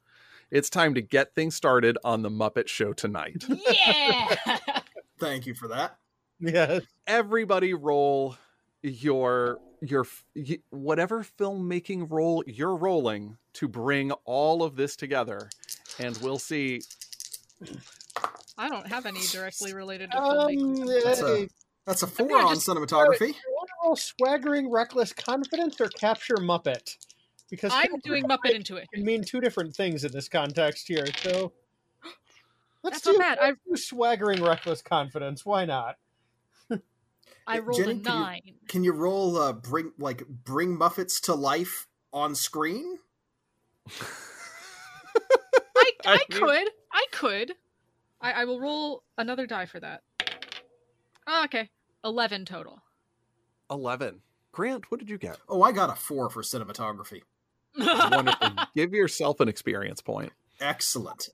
It's time to get things started on the Muppet Show tonight. yeah. Thank you for that. yes. everybody roll your your whatever filmmaking role you're rolling to bring all of this together and we'll see I don't have any directly related to Um. That's uh, a that's a four on just- cinematography. I want to roll swaggering, reckless confidence or capture Muppet because I'm doing Muppet Intuition. can mean two different things in this context here. So let's That's not do, bad. let's do swaggering, reckless confidence. Why not? I rolled Jenny, a can you- nine. Can you roll uh bring like bring Muppets to life on screen? I, I I, mean- could. I could. I, I will roll another die for that. Oh, okay. 11 total. 11 grant what did you get Oh, I got a four for cinematography. wonderful give yourself an experience point Excellent.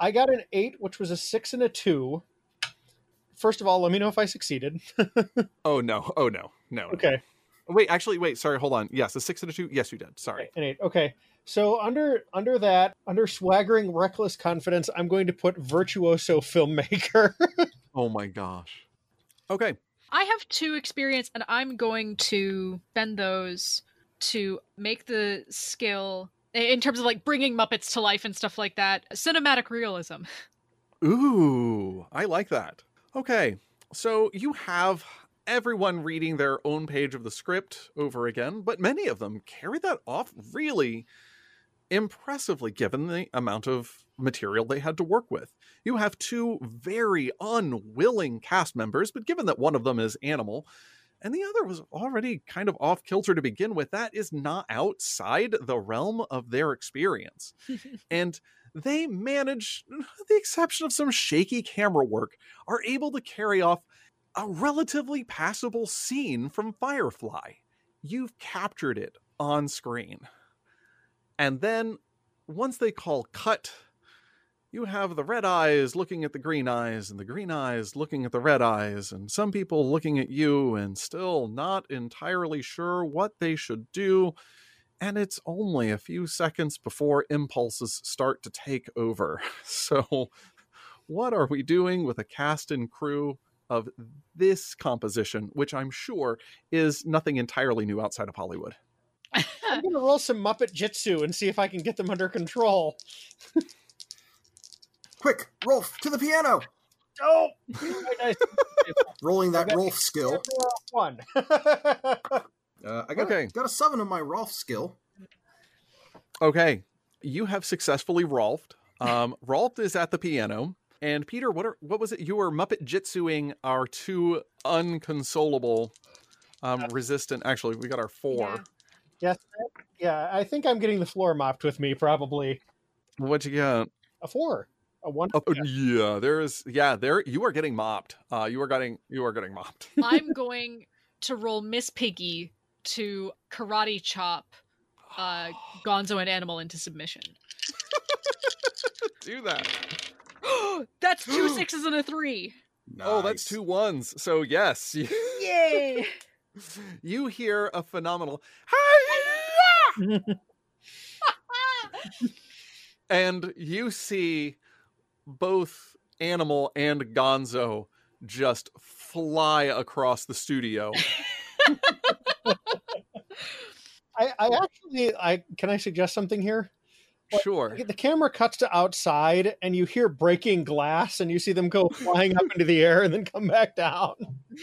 I got an eight, which was a six and a two. First of all, let me know if I succeeded. oh no oh no no no. Okay. wait actually wait sorry hold on yes a six and a two yes you did sorry An eight. Okay. So under under that, under swaggering reckless confidence, I'm going to put virtuoso filmmaker. Oh my gosh. Okay. I have two experience, and I'm going to bend those to make the skill in terms of like bringing Muppets to life and stuff like that. Cinematic realism. Ooh, I like that. Okay, so you have everyone reading their own page of the script over again, but many of them carry that off really impressively given the amount of material they had to work with. You have two very unwilling cast members, but given that one of them is animal and the other was already kind of off kilter to begin with, that is not outside the realm of their experience. and they manage, the exception of some shaky camera work, are able to carry off a relatively passable scene from Firefly. You've captured it on screen. And then once they call cut, you have the red eyes looking at the green eyes, and the green eyes looking at the red eyes, and some people looking at you and still not entirely sure what they should do. And it's only a few seconds before impulses start to take over. So, what are we doing with a cast and crew of this composition, which I'm sure is nothing entirely new outside of Hollywood? I'm going to roll some Muppet Jitsu and see if I can get them under control. Quick, Rolf, to the piano! Oh, Rolling that Okay. Rolf skill. one. Uh, I got, Okay. got a seven on my Rolf skill. Okay, you have successfully Rolfed. Um, Rolf is at the piano, and Peter, what are what was it? You were Muppet Jitsuing our two unconsolable, um, resistant. Actually, we got our four. Yeah. yes, yeah, I think I'm getting the floor mopped with me. Probably What you got? a four, a one. Oh, yeah, there is. Yeah, there. You are getting mopped. Uh, you are getting. You are getting mopped. I'm going to roll Miss Piggy to karate chop uh, Gonzo and Animal into submission. Do that. That's two sixes and a three. Oh, that's two ones. So yes, Yay! you hear a phenomenal. and you see both Animal and Gonzo just fly across the studio. I, I actually, I can I suggest something here? Sure. The camera cuts to outside, and you hear breaking glass, and you see them go flying up into the air and then come back down.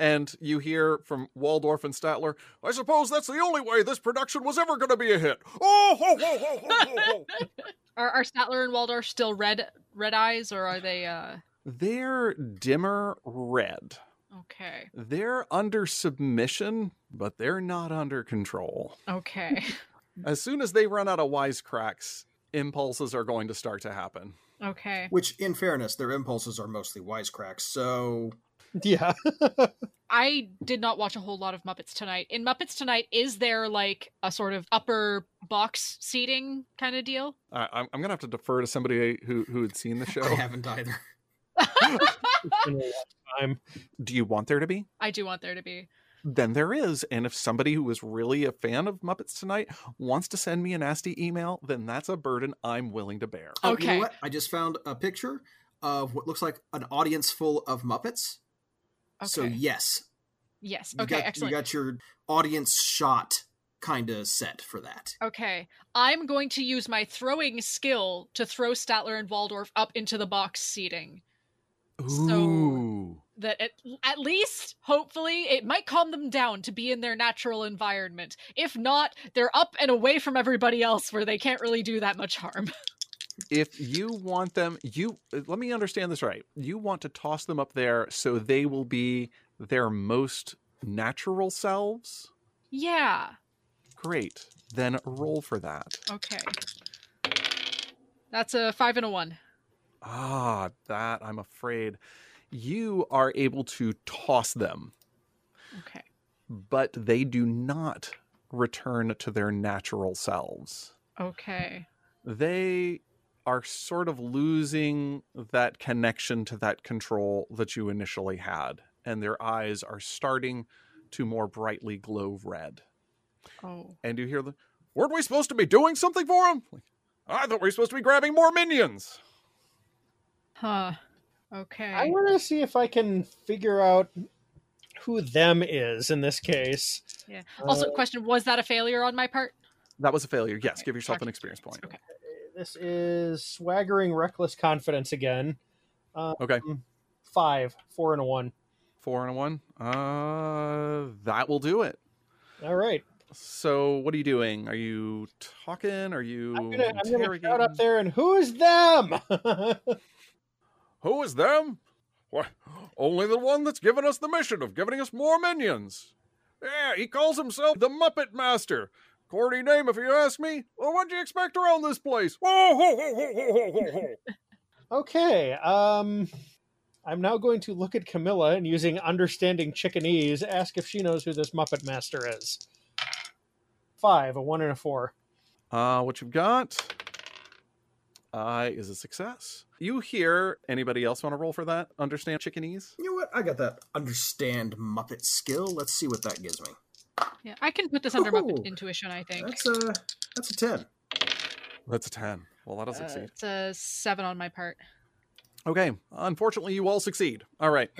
And you hear from Waldorf and Statler, I suppose that's the only way this production was ever going to be a hit. Oh, ho, ho, ho, ho, ho, ho. are, are Statler and Waldorf still red red eyes, or are they? uh They're dimmer red. Okay, They're under submission, but they're not under control. okay, As soon as they run out of wisecracks, impulses are going to start to happen. okay. Which, in fairness, their impulses are mostly wisecracks. So Yeah, I did not watch a whole lot of Muppets Tonight. In Muppets Tonight, is there like a sort of upper box seating kind of deal? I, I'm, I'm going to have to defer to somebody who, who had seen the show. I haven't either. It's a long time. Do you want there to be? I do want there to be. Then there is. And if somebody who is really a fan of Muppets Tonight wants to send me a nasty email, then that's a burden I'm willing to bear. Oh, You Okay. know what? I just found a picture of what looks like an audience full of Muppets. Okay. So yes, yes. you Okay. got, excellent. You got your audience shot kind of set for that. Okay. I'm going to use my throwing skill to throw Statler and Waldorf up into the box seating. So- That at, at least, hopefully, it might calm them down to be in their natural environment. If not, they're up and away from everybody else where they can't really do that much harm. if you want them you let me understand this right you want to toss them up there so they will be their most natural selves yeah. great then roll for that Okay. That's a five and a one. ah that i'm afraid you are able to toss them Okay. but they do not return to their natural selves Okay. they are sort of losing that connection to that control that you initially had, and their eyes are starting to more brightly glow red. Oh. And you hear the weren't we supposed to be doing something for him? I thought we were supposed to be grabbing more minions. Huh. Okay. I want to see if I can figure out who them is in this case. yeah. Also, Uh, question: Was that a failure on my part? That was a failure. Yes, Okay, give yourself an experience point. Okay. This is swaggering reckless confidence again. Um, Okay. Five, four, and a one. Four and a one. Uh, that will do it. All right. So, what are you doing? Are you talking? Are you I'm gonna, I'm gonna shout up there and who's them? Who is them? Why, only the one that's given us the mission of giving us more minions. Yeah, he calls himself the Muppet Master. Corny name, if you ask me. Well, what do you expect around this place? Whoa, ho, ho, ho, ho, ho, ho, ho. okay. Um, I'm now going to look at Camilla and using understanding chickenese, ask if she knows who this Muppet Master is. Five, a one, and a four. Uh, what you've got uh, is a success. You hear anybody else want to roll for that? Understand chickenese? You know what? I got that understand Muppet skill. Let's see what that gives me. Yeah, I can put this under Muppet intuition. I think That's a that's a ten. That's a 10. Well, that'll Uh, succeed. it's a seven on my part. Okay. Unfortunately, you all succeed. All right.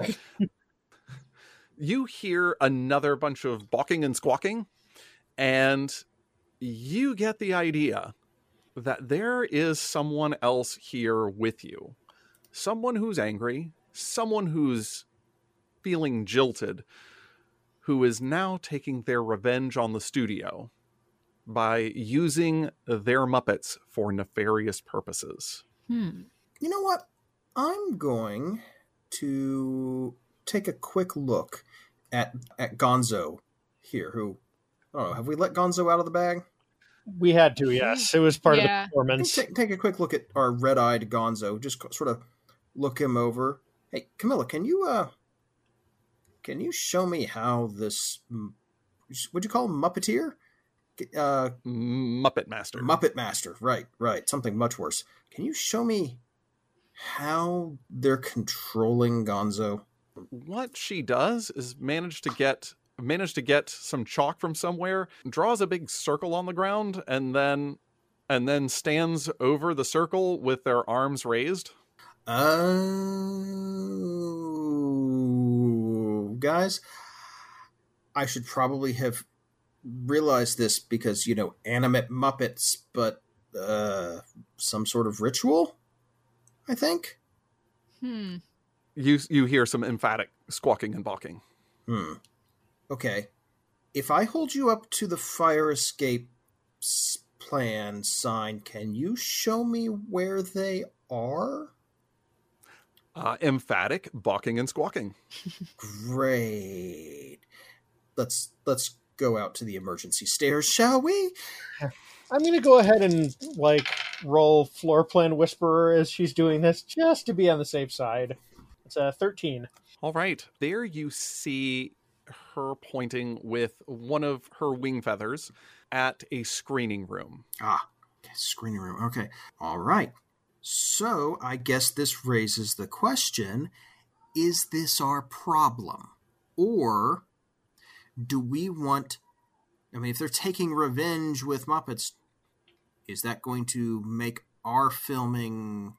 you hear another bunch of balking and squawking, and you get the idea that there is someone else here with you. Someone who's angry, someone who's feeling jilted, who is now taking their revenge on the studio by using their Muppets for nefarious purposes. Hmm. You know what? I'm going to take a quick look at at Gonzo here. Who? I don't know. Have we let Gonzo out of the bag? We had to, yes. It was part of the Yeah. performance. Take, take a quick look at our red-eyed Gonzo. Just sort of look him over. Hey, Camilla, can you uh, can you show me how this? What'd you call him? Muppeteer? Uh, Muppet Master. Muppet Master. Right, right. Something much worse. Can you show me how they're controlling Gonzo? what she does is manage to get manage to get some chalk from somewhere, draws a big circle on the ground, and then and then stands over the circle with their arms raised. Oh, guys, I should probably have realized this because you know animate Muppets, but uh, some sort of ritual. I think. Hmm. You you hear some emphatic squawking and balking. Hmm. Okay. If I hold you up to the fire escape plan sign, can you show me where they are? Uh, emphatic balking and squawking. Great. Let's let's go out to the emergency stairs, shall we? I'm going to go ahead and like roll floor plan whisperer as she's doing this, just to be on the safe side. It's a 13. All right. There you see her pointing with one of her wing feathers at a screening room. Ah, okay, screening room. Okay. All right. So I guess this raises the question is this our problem? Or do we want. I mean, if they're taking revenge with Muppets, is that going to make our filming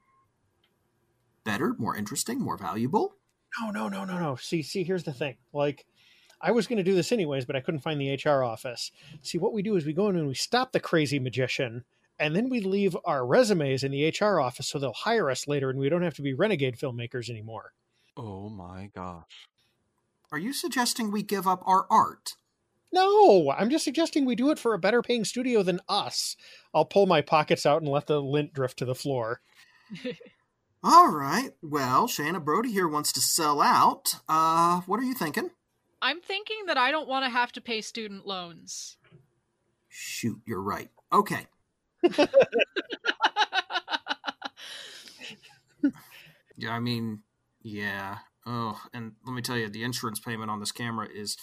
better, more interesting, more valuable? No, no, no, no, no. See, see, here's the thing. Like, I was going to do this anyways, but I couldn't find the HR office. See, what we do is we go in and we stop the crazy magician, and then we leave our resumes in the HR office so they'll hire us later and we don't have to be renegade filmmakers anymore. Oh my gosh. Are you suggesting we give up our art? No, I'm just suggesting we do it for a better paying studio than us. I'll pull my pockets out and let the lint drift to the floor. All right. Well, Shayna Brody here wants to sell out. Uh, what are you thinking? I'm thinking that I don't want to have to pay student loans. Shoot, you're right. Okay. Yeah, I mean, yeah. Oh, and let me tell you, the insurance payment on this camera is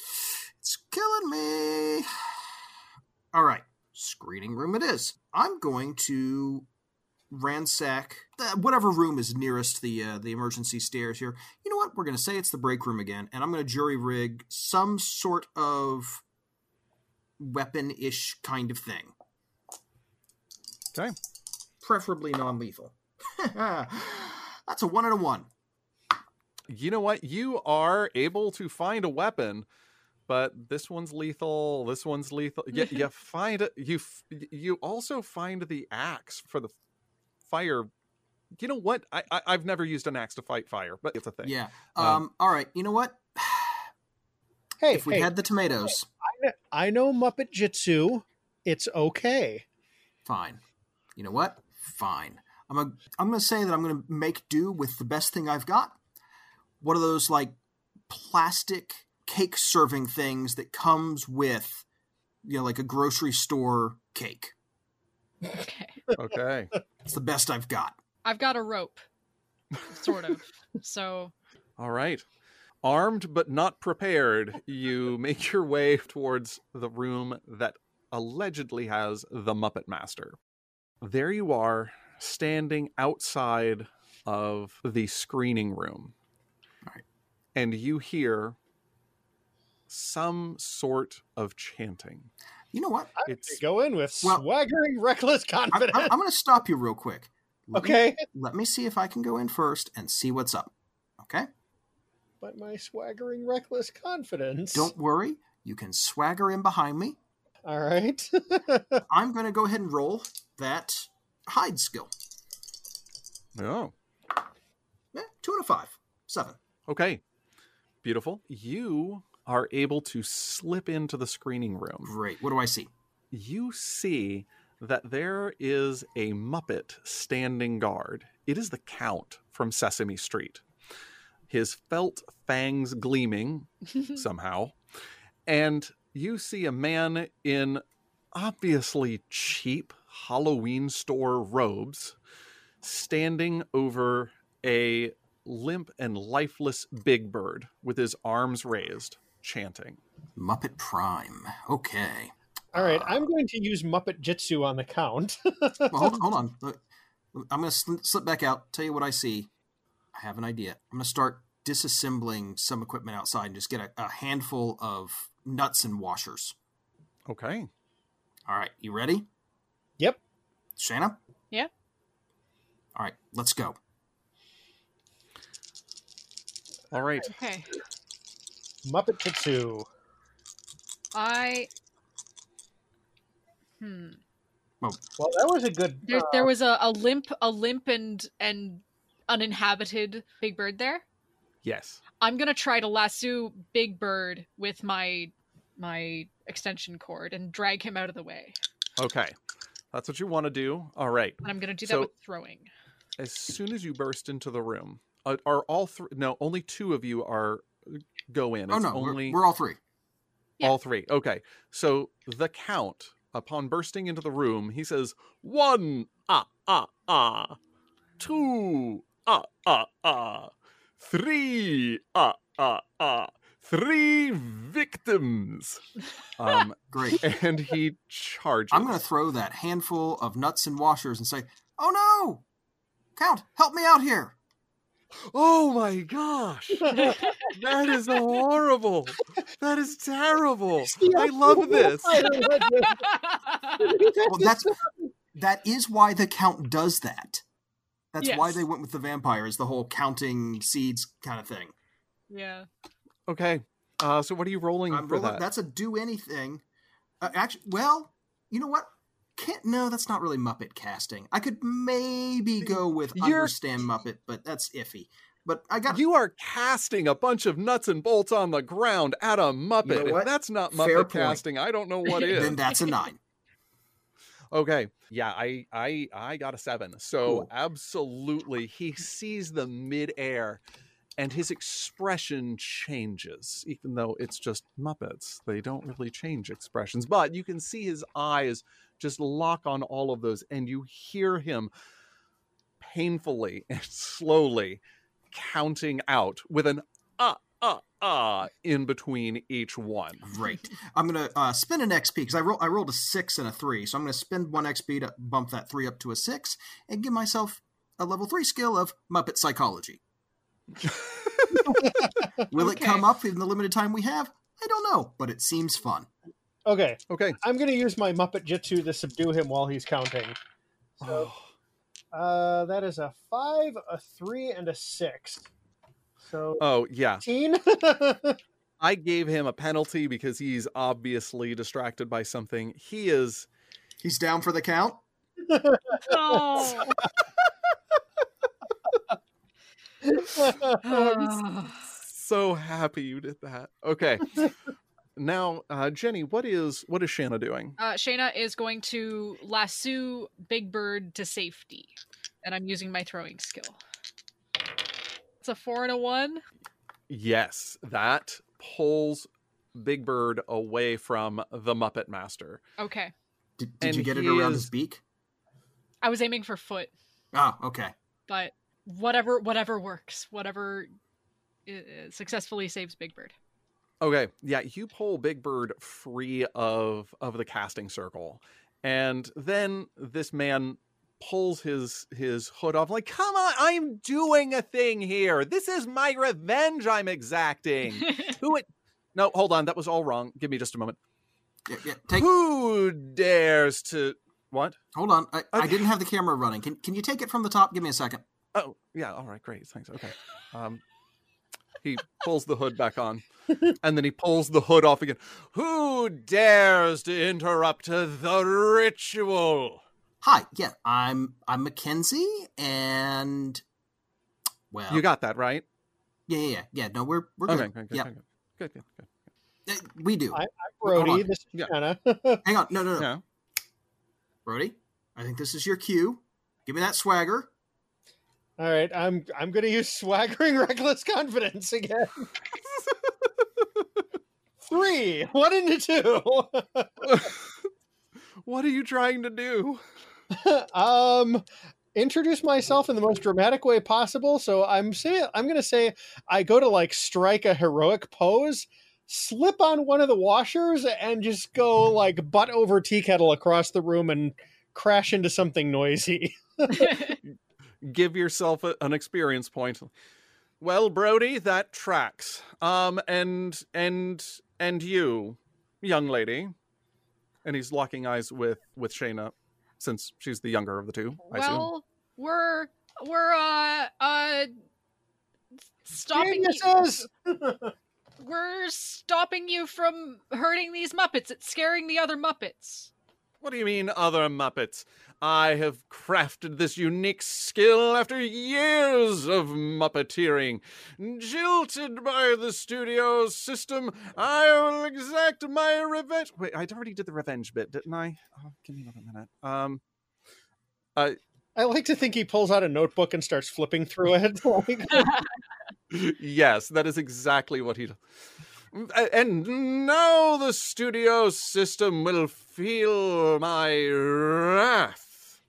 it's killing me. All right, screening room it is. I'm going to ransack whatever room is nearest the uh, the emergency stairs here. You know what? We're going to say it's the break room again, and I'm going to jury rig some sort of weapon ish kind of thing. Okay. Preferably non lethal. That's a one and a one. You know what? You are able to find a weapon, but this one's lethal. This one's lethal. You, you find it. You you also find the axe for the fire. You know what? I, I I've never used an axe to fight fire, but it's a thing. Yeah. Um, Um, all right. You know what? Hey, if we hey, had the tomatoes, I know Muppet Jitsu. It's okay. fine. You know what? Fine. I'm a, I'm going to say that I'm going to make do with the best thing I've got. One of those like plastic cake serving things that comes with, you know, like a grocery store cake. Okay. Okay. It's the best I've got. I've got a rope, sort of. So All right. Armed but not prepared, you make your way towards the room that allegedly has the Muppet Master. There you are, standing outside of the screening room. All right. And you hear some sort of chanting. You know what? It's gonna go in with Well- swaggering, reckless confidence. I'm, I'm going to stop you real quick. Let me- okay, let me see if I can go in first and see what's up. Okay? but my swaggering, reckless confidence. Don't worry. You can swagger in behind me. All right. I'm going to go ahead and roll that hide skill. Oh, Eh, two and a five. Seven. okay. Beautiful. You are able to slip into the screening room. Great. What do I see? you see that there is a Muppet standing guard. It is the Count from Sesame Street. His felt fangs gleaming somehow. And you see a man in obviously cheap Halloween store robes standing over a limp and lifeless Big Bird with his arms raised, chanting. Muppet Prime. Okay. All right. Uh, I'm going to use Muppet Jitsu on the count. Well, hold, hold on. Look, I'm going to sl- slip back out, tell you what I see. I have an idea. I'm going to start disassembling some equipment outside and just get a, a handful of nuts and washers. Okay. All right. You ready? yep. Shanna? Yeah. All right. Let's go. All right. okay. Muppet Jitsu. I hmm. Well, that was a good. There, uh, there was a, a limp, a limp and and uninhabited Big Bird there. Yes. I'm gonna try to lasso Big Bird with my my extension cord and drag him out of the way. Okay. That's what you want to do. All right. And I'm gonna do that So- with throwing. As soon as you burst into the room, uh, are all three? No, only two of you are go in. oh, It's no. we're- only We're, all three. Yeah. all three. Okay. So the count, upon bursting into the room, he says, "One, ah, ah, ah, two, ah, ah, ah, three, ah, ah, ah, three victims." Um, Great. and he charges. I'm going to throw that handful of nuts and washers and say, "Oh no, Count, help me out here!" Oh my gosh. That is horrible. That is terrible. I love this. Well, that's that is why the Count does that. That's why Yes. they went with the vampires, the whole counting seeds kind of thing. yeah. Okay. Uh, so what are you rolling I'm for rolling- that? That's a do anything. Uh, actually, well, you know what? Can't no, that's not really Muppet casting. I could maybe go with You're- understand Muppet, but that's iffy. But I got You are casting a bunch of nuts and bolts on the ground at a Muppet. You know what? If that's not Fair Muppet point. casting, I don't know what is. then that's a nine. Okay. Yeah, I I I got a seven. So Cool. absolutely, he sees the midair, and his expression changes. Even though it's just Muppets, they don't really change expressions. But you can see his eyes just lock on all of those, and you hear him painfully and slowly counting out with an ah ah ah in between each one. Great. I'm gonna uh, spend an XP because I roll I rolled a six and a three, so I'm gonna spend one XP to bump that three up to a six and give myself a level three skill of Muppet psychology. Will it come up in the limited time we have? I don't know, but it seems fun. Okay, Okay. I'm going to use my Muppet Jitsu to subdue him while he's counting. So uh, that is a five, a three, and a six. So Oh, yeah. I gave him a penalty because he's obviously distracted by something. He is He's down for the count. Oh. so happy you did that. Okay. now, uh, Jenny, what is what is Shanna doing? Uh, Shayna is going to lasso Big Bird to safety, and I'm using my throwing skill. It's a four and a one. Yes, that pulls Big Bird away from the Muppet Master. Okay, Did, did And you get it around is- his beak? I was aiming for foot, Oh, okay. but whatever, whatever works, whatever uh, successfully saves Big Bird. Okay, yeah, you pull Big Bird free of of the casting circle, and then this man pulls his his hood off. Like, come on, I'm doing a thing here. This is my revenge. I'm exacting. Who it? No, hold on, that was all wrong. Give me just a moment. Yeah, yeah. Take. Who dares to what? Hold on. I, I didn't have the camera running. Can Can you take it from the top? Give me a second. Oh, yeah. All right. Great. Thanks. Okay. Um, he pulls the hood back on, and then he pulls the hood off again. Who dares to interrupt the ritual? Hi. Yeah, I'm I'm Mackenzie, and well, You got that right. yeah, yeah, yeah. yeah no, we're we're Okay. good. Good. Good. yeah, Good. Good. Good. good. Uh, we do. I- Hold Brody, this is Yeah. Shanna. Hang on. No, no, no. Yeah. Brody, I think this is your cue. Give me that swagger. All right, I'm I'm gonna use swaggering reckless confidence again. Three, one and a two. what are you trying to do? um, introduce myself in the most dramatic way possible. So I'm saying I'm gonna say I go to like strike a heroic pose, slip on one of the washers, and just go like butt over tea kettle across the room and crash into something noisy. Give yourself a, an experience point. Well, Brody, that tracks. Um, and and and you, young lady, and he's locking eyes with with Shayna, since she's the younger of the two. I assume. well, we're we're uh uh stopping you, we're stopping you from hurting these Muppets. It's scaring the other Muppets. What do you mean, other Muppets? I have crafted this unique skill after years of Muppeteering. Jilted by the studio system, I will exact my revenge. Wait, I already did the revenge bit, didn't I? Oh, give me another minute. Um, I like to think he pulls out a notebook and starts flipping through it. Yes, that is exactly what he does. And now the studio system will feel my wrath.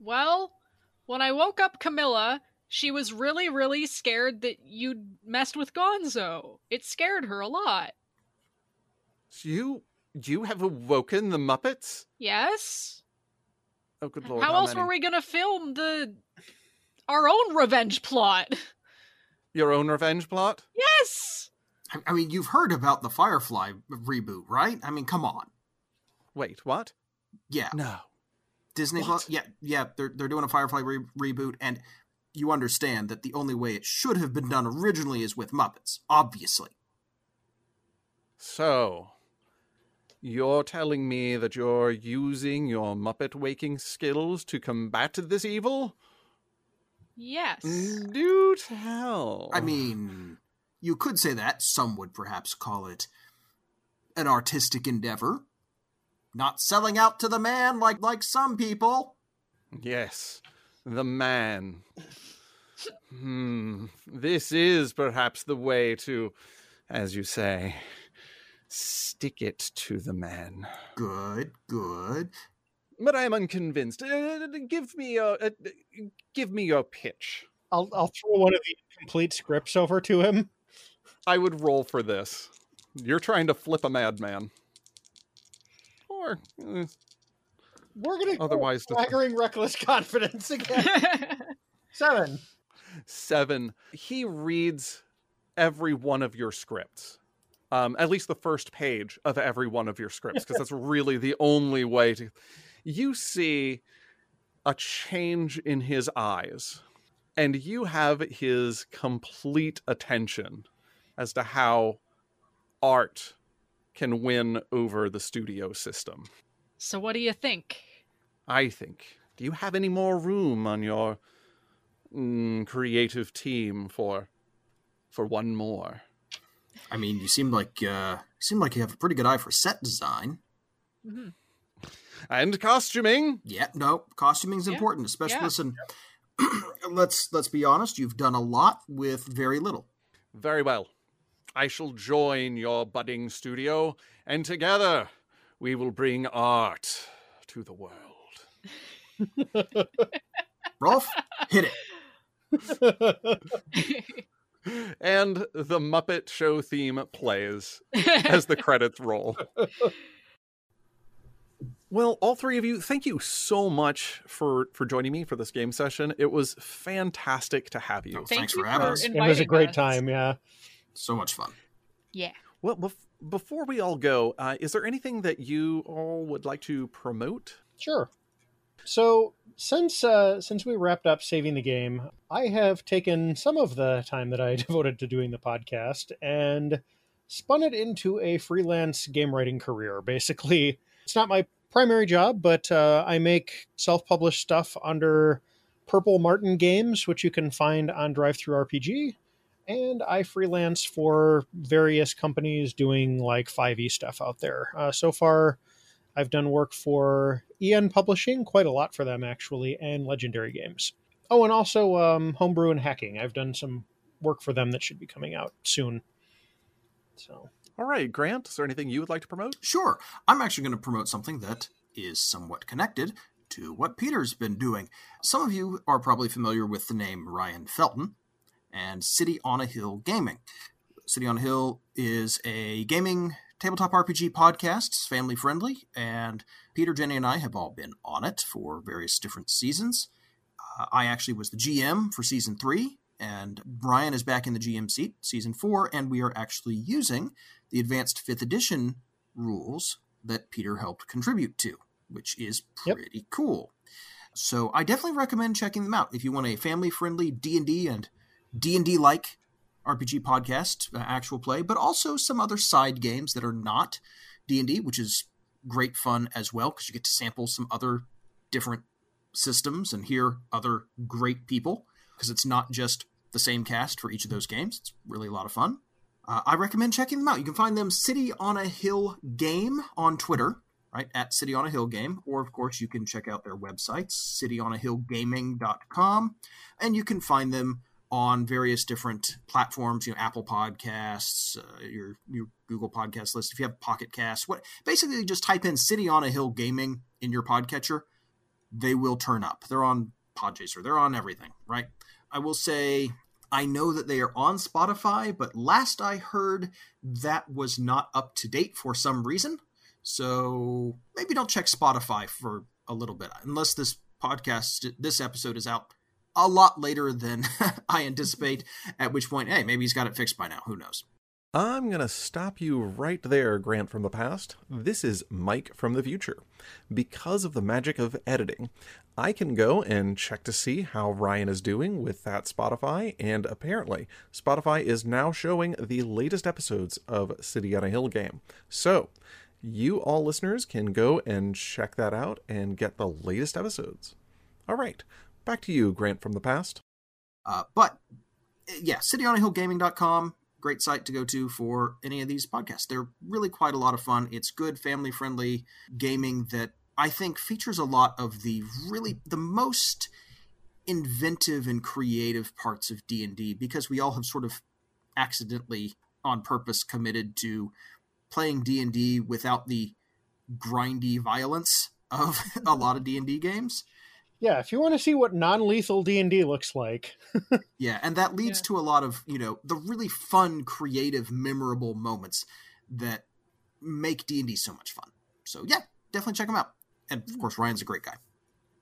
Well, when I woke up Camilla, she was really, really scared that you'd messed with Gonzo. It scared her a lot. You, you have awoken the Muppets? Yes? Oh, good lord! How else many? were we gonna film the our own revenge plot? Your own revenge plot? Yes! I, I mean, you've heard about the Firefly reboot, right? I mean, come on. Wait, what? Yeah, No. Disney. What? Plus, yeah, yeah. They're they're doing a Firefly re- reboot, and you understand that the only way it should have been done originally is with Muppets, obviously. So, you're telling me that you're using your Muppet waking skills to combat this evil? Yes. Do tell. I mean, you could say that. Some would perhaps call it an artistic endeavor. Not selling out to the man like like some people. Yes, the man. Hmm. This is perhaps the way to, as you say, stick it to the man. Good, good. But I am unconvinced. Uh, give me your, uh, give me your pitch. I'll I'll throw one of the complete scripts over to him. I would roll for this. You're trying to flip a madman. Or uh, We're gonna otherwise, just swaggering reckless confidence again. Seven. seven. He reads every one of your scripts. Um, at least the first page of every one of your scripts, because that's really the only way to. You see a change in his eyes, and you have his complete attention as to how art can win over the studio system. So what do you think? I think. Do you have any more room on your mm, creative team for for one more? I mean, you seem like uh, you seem like you have a pretty good eye for set design. hmm And costuming. Yeah, no, costuming's Yeah, important, especially yeah. listen. let's let's be honest. You've done a lot with very little. Very well. I shall join your budding studio, and together we will bring art to the world. Rolf, hit it. And the Muppet Show theme plays as the credits roll. Well, all three of you, thank you so much for for joining me for this game session. It was fantastic to have you. Oh, Thanks you for having us. it was a great us. time. Yeah. So much fun. Yeah. Well, bef- before we all go, uh, is there anything that you all would like to promote? Sure. So since uh, since we wrapped up saving the game, I have taken some of the time that I devoted to doing the podcast and spun it into a freelance game writing career. Basically, it's not my primary job, but uh, I make self-published stuff under Purple Martin Games, which you can find on DriveThruRPG. And I freelance for various companies doing like 5e stuff out there. Uh, so far, I've done work for EN Publishing, quite a lot for them actually, and Legendary Games. Oh, and also um, Homebrew and Hacking. I've done some work for them that should be coming out soon. So, All right, Grant, is there anything you would like to promote? Sure. I'm actually going to promote something that is somewhat connected to what Peter's been doing. Some of you are probably familiar with the name Ryan Felton and City on a Hill Gaming. City on a Hill is a gaming tabletop RPG podcast. It's family friendly, and Peter, Jenny, and I have all been on it for various different seasons. Uh, I actually was the GM for season three, and Brian is back in the GM seat, season four, and we are actually using the advanced fifth edition rules that Peter helped contribute to, which is Yep. pretty cool. So I definitely recommend checking them out if you want a family-friendly D&D and D and D like RPG podcast, uh, actual play, but also some other side games that are not D and D, which is great fun as well because you get to sample some other different systems and hear other great people because it's not just the same cast for each of those games. It's really a lot of fun. Uh, I recommend checking them out. You can find them City on a Hill Game on Twitter, right? At City on a Hill Game. Or, of course, you can check out their websites, cityonahillgaming.com. And you can find them on various different platforms, you know, Apple Podcasts, uh, your, your Google Podcast list. If you have Pocket Casts, what basically just type in City on a Hill Gaming in your podcatcher, they will turn up. They're on Podchaser, they're on everything, right? I will say I know that they are on Spotify, but last I heard that was not up to date for some reason. So maybe don't check Spotify for a little bit, unless this podcast, this episode is out a lot later than I anticipate, at which point, hey, maybe he's got it fixed by now. Who knows? I'm going to stop you right there, Grant from the past. This is Mike from the future. Because of the magic of editing, I can go and check to see how Ryan is doing with that Spotify, and apparently, Spotify is now showing the latest episodes of City on a Hill game. So, you all listeners can go and check that out and get the latest episodes. All right, back to you, Grant from the past. Uh, but yeah, cityonahillgaming.com, great site to go to for any of these podcasts. They're really quite a lot of fun. It's good family friendly gaming that I think features a lot of the really the most inventive and creative parts of D&D because we all have sort of accidentally on purpose committed to playing D&D without the grindy violence of a lot of D&D games. Yeah, if you want to see what non-lethal D&D looks like, Yeah, and that leads Yeah. to a lot of, you know, the really fun, creative, memorable moments that make D&D so much fun. So, yeah, definitely check them out. And of course, Ryan's a great guy.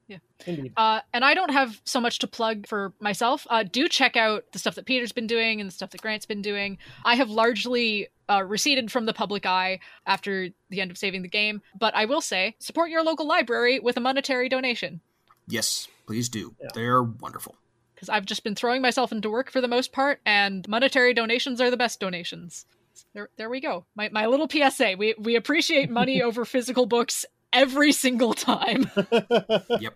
Yeah. Indeed. Uh, and I don't have so much to plug for myself. Uh, do check out the stuff that Peter's been doing and the stuff that Grant's been doing. I have largely uh, receded from the public eye after the end of saving the game, but I will say support your local library with a monetary donation. Yes, please do. Yeah. They're wonderful. because I've just been throwing myself into work for the most part, and monetary donations are the best donations. There, there we go. My my little PSA. We we appreciate money over physical books every single time. Yep.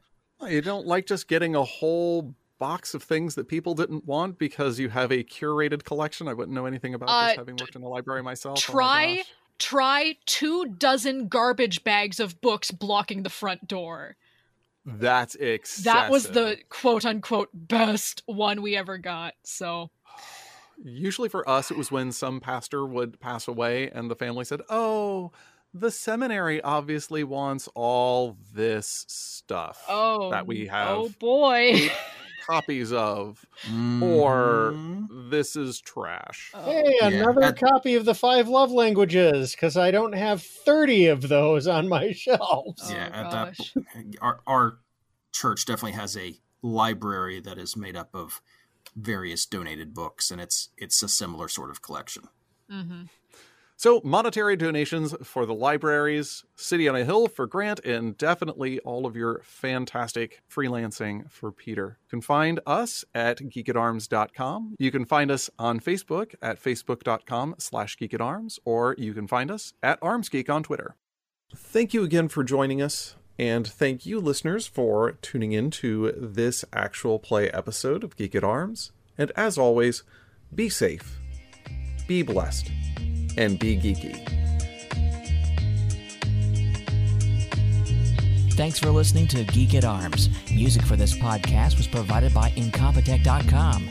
You don't like just getting a whole box of things that people didn't want because you have a curated collection. I wouldn't know anything about Uh, this having worked in a library myself. Oh my Try try two dozen garbage bags of books blocking the front door. That's excessive. That was the quote unquote best one we ever got. So Usually for us, it was when some pastor would pass away and the family said, Oh, the seminary obviously wants all this stuff oh that we oh have Oh boy. copies of, or Mhm. this is trash. hey, Yeah, another that- copy of the five love languages because I don't have 30 of those on my shelves. yeah, Oh, at that our our church definitely has a library that is made up of various donated books, and it's it's a similar sort of collection. hmm So, monetary donations for the libraries, City on a Hill for Grant, and definitely all of your fantastic freelancing for Peter. You can find us at geekatarms.com. You can find us on Facebook at facebook.com slash geekatarms, or you can find us at armsgeek on Twitter. Thank you again for joining us, and thank you, listeners, for tuning in to this actual play episode of Geek at Arms. And as always, be safe, be blessed, and be geeky. Thanks for listening to Geek at Arms. Music for this podcast was provided by Incompetech.com.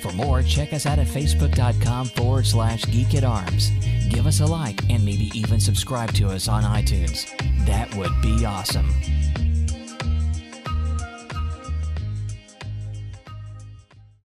For more, check us out at Facebook.com forward slash Geek at Arms. Give us a like and maybe even subscribe to us on iTunes. That would be awesome.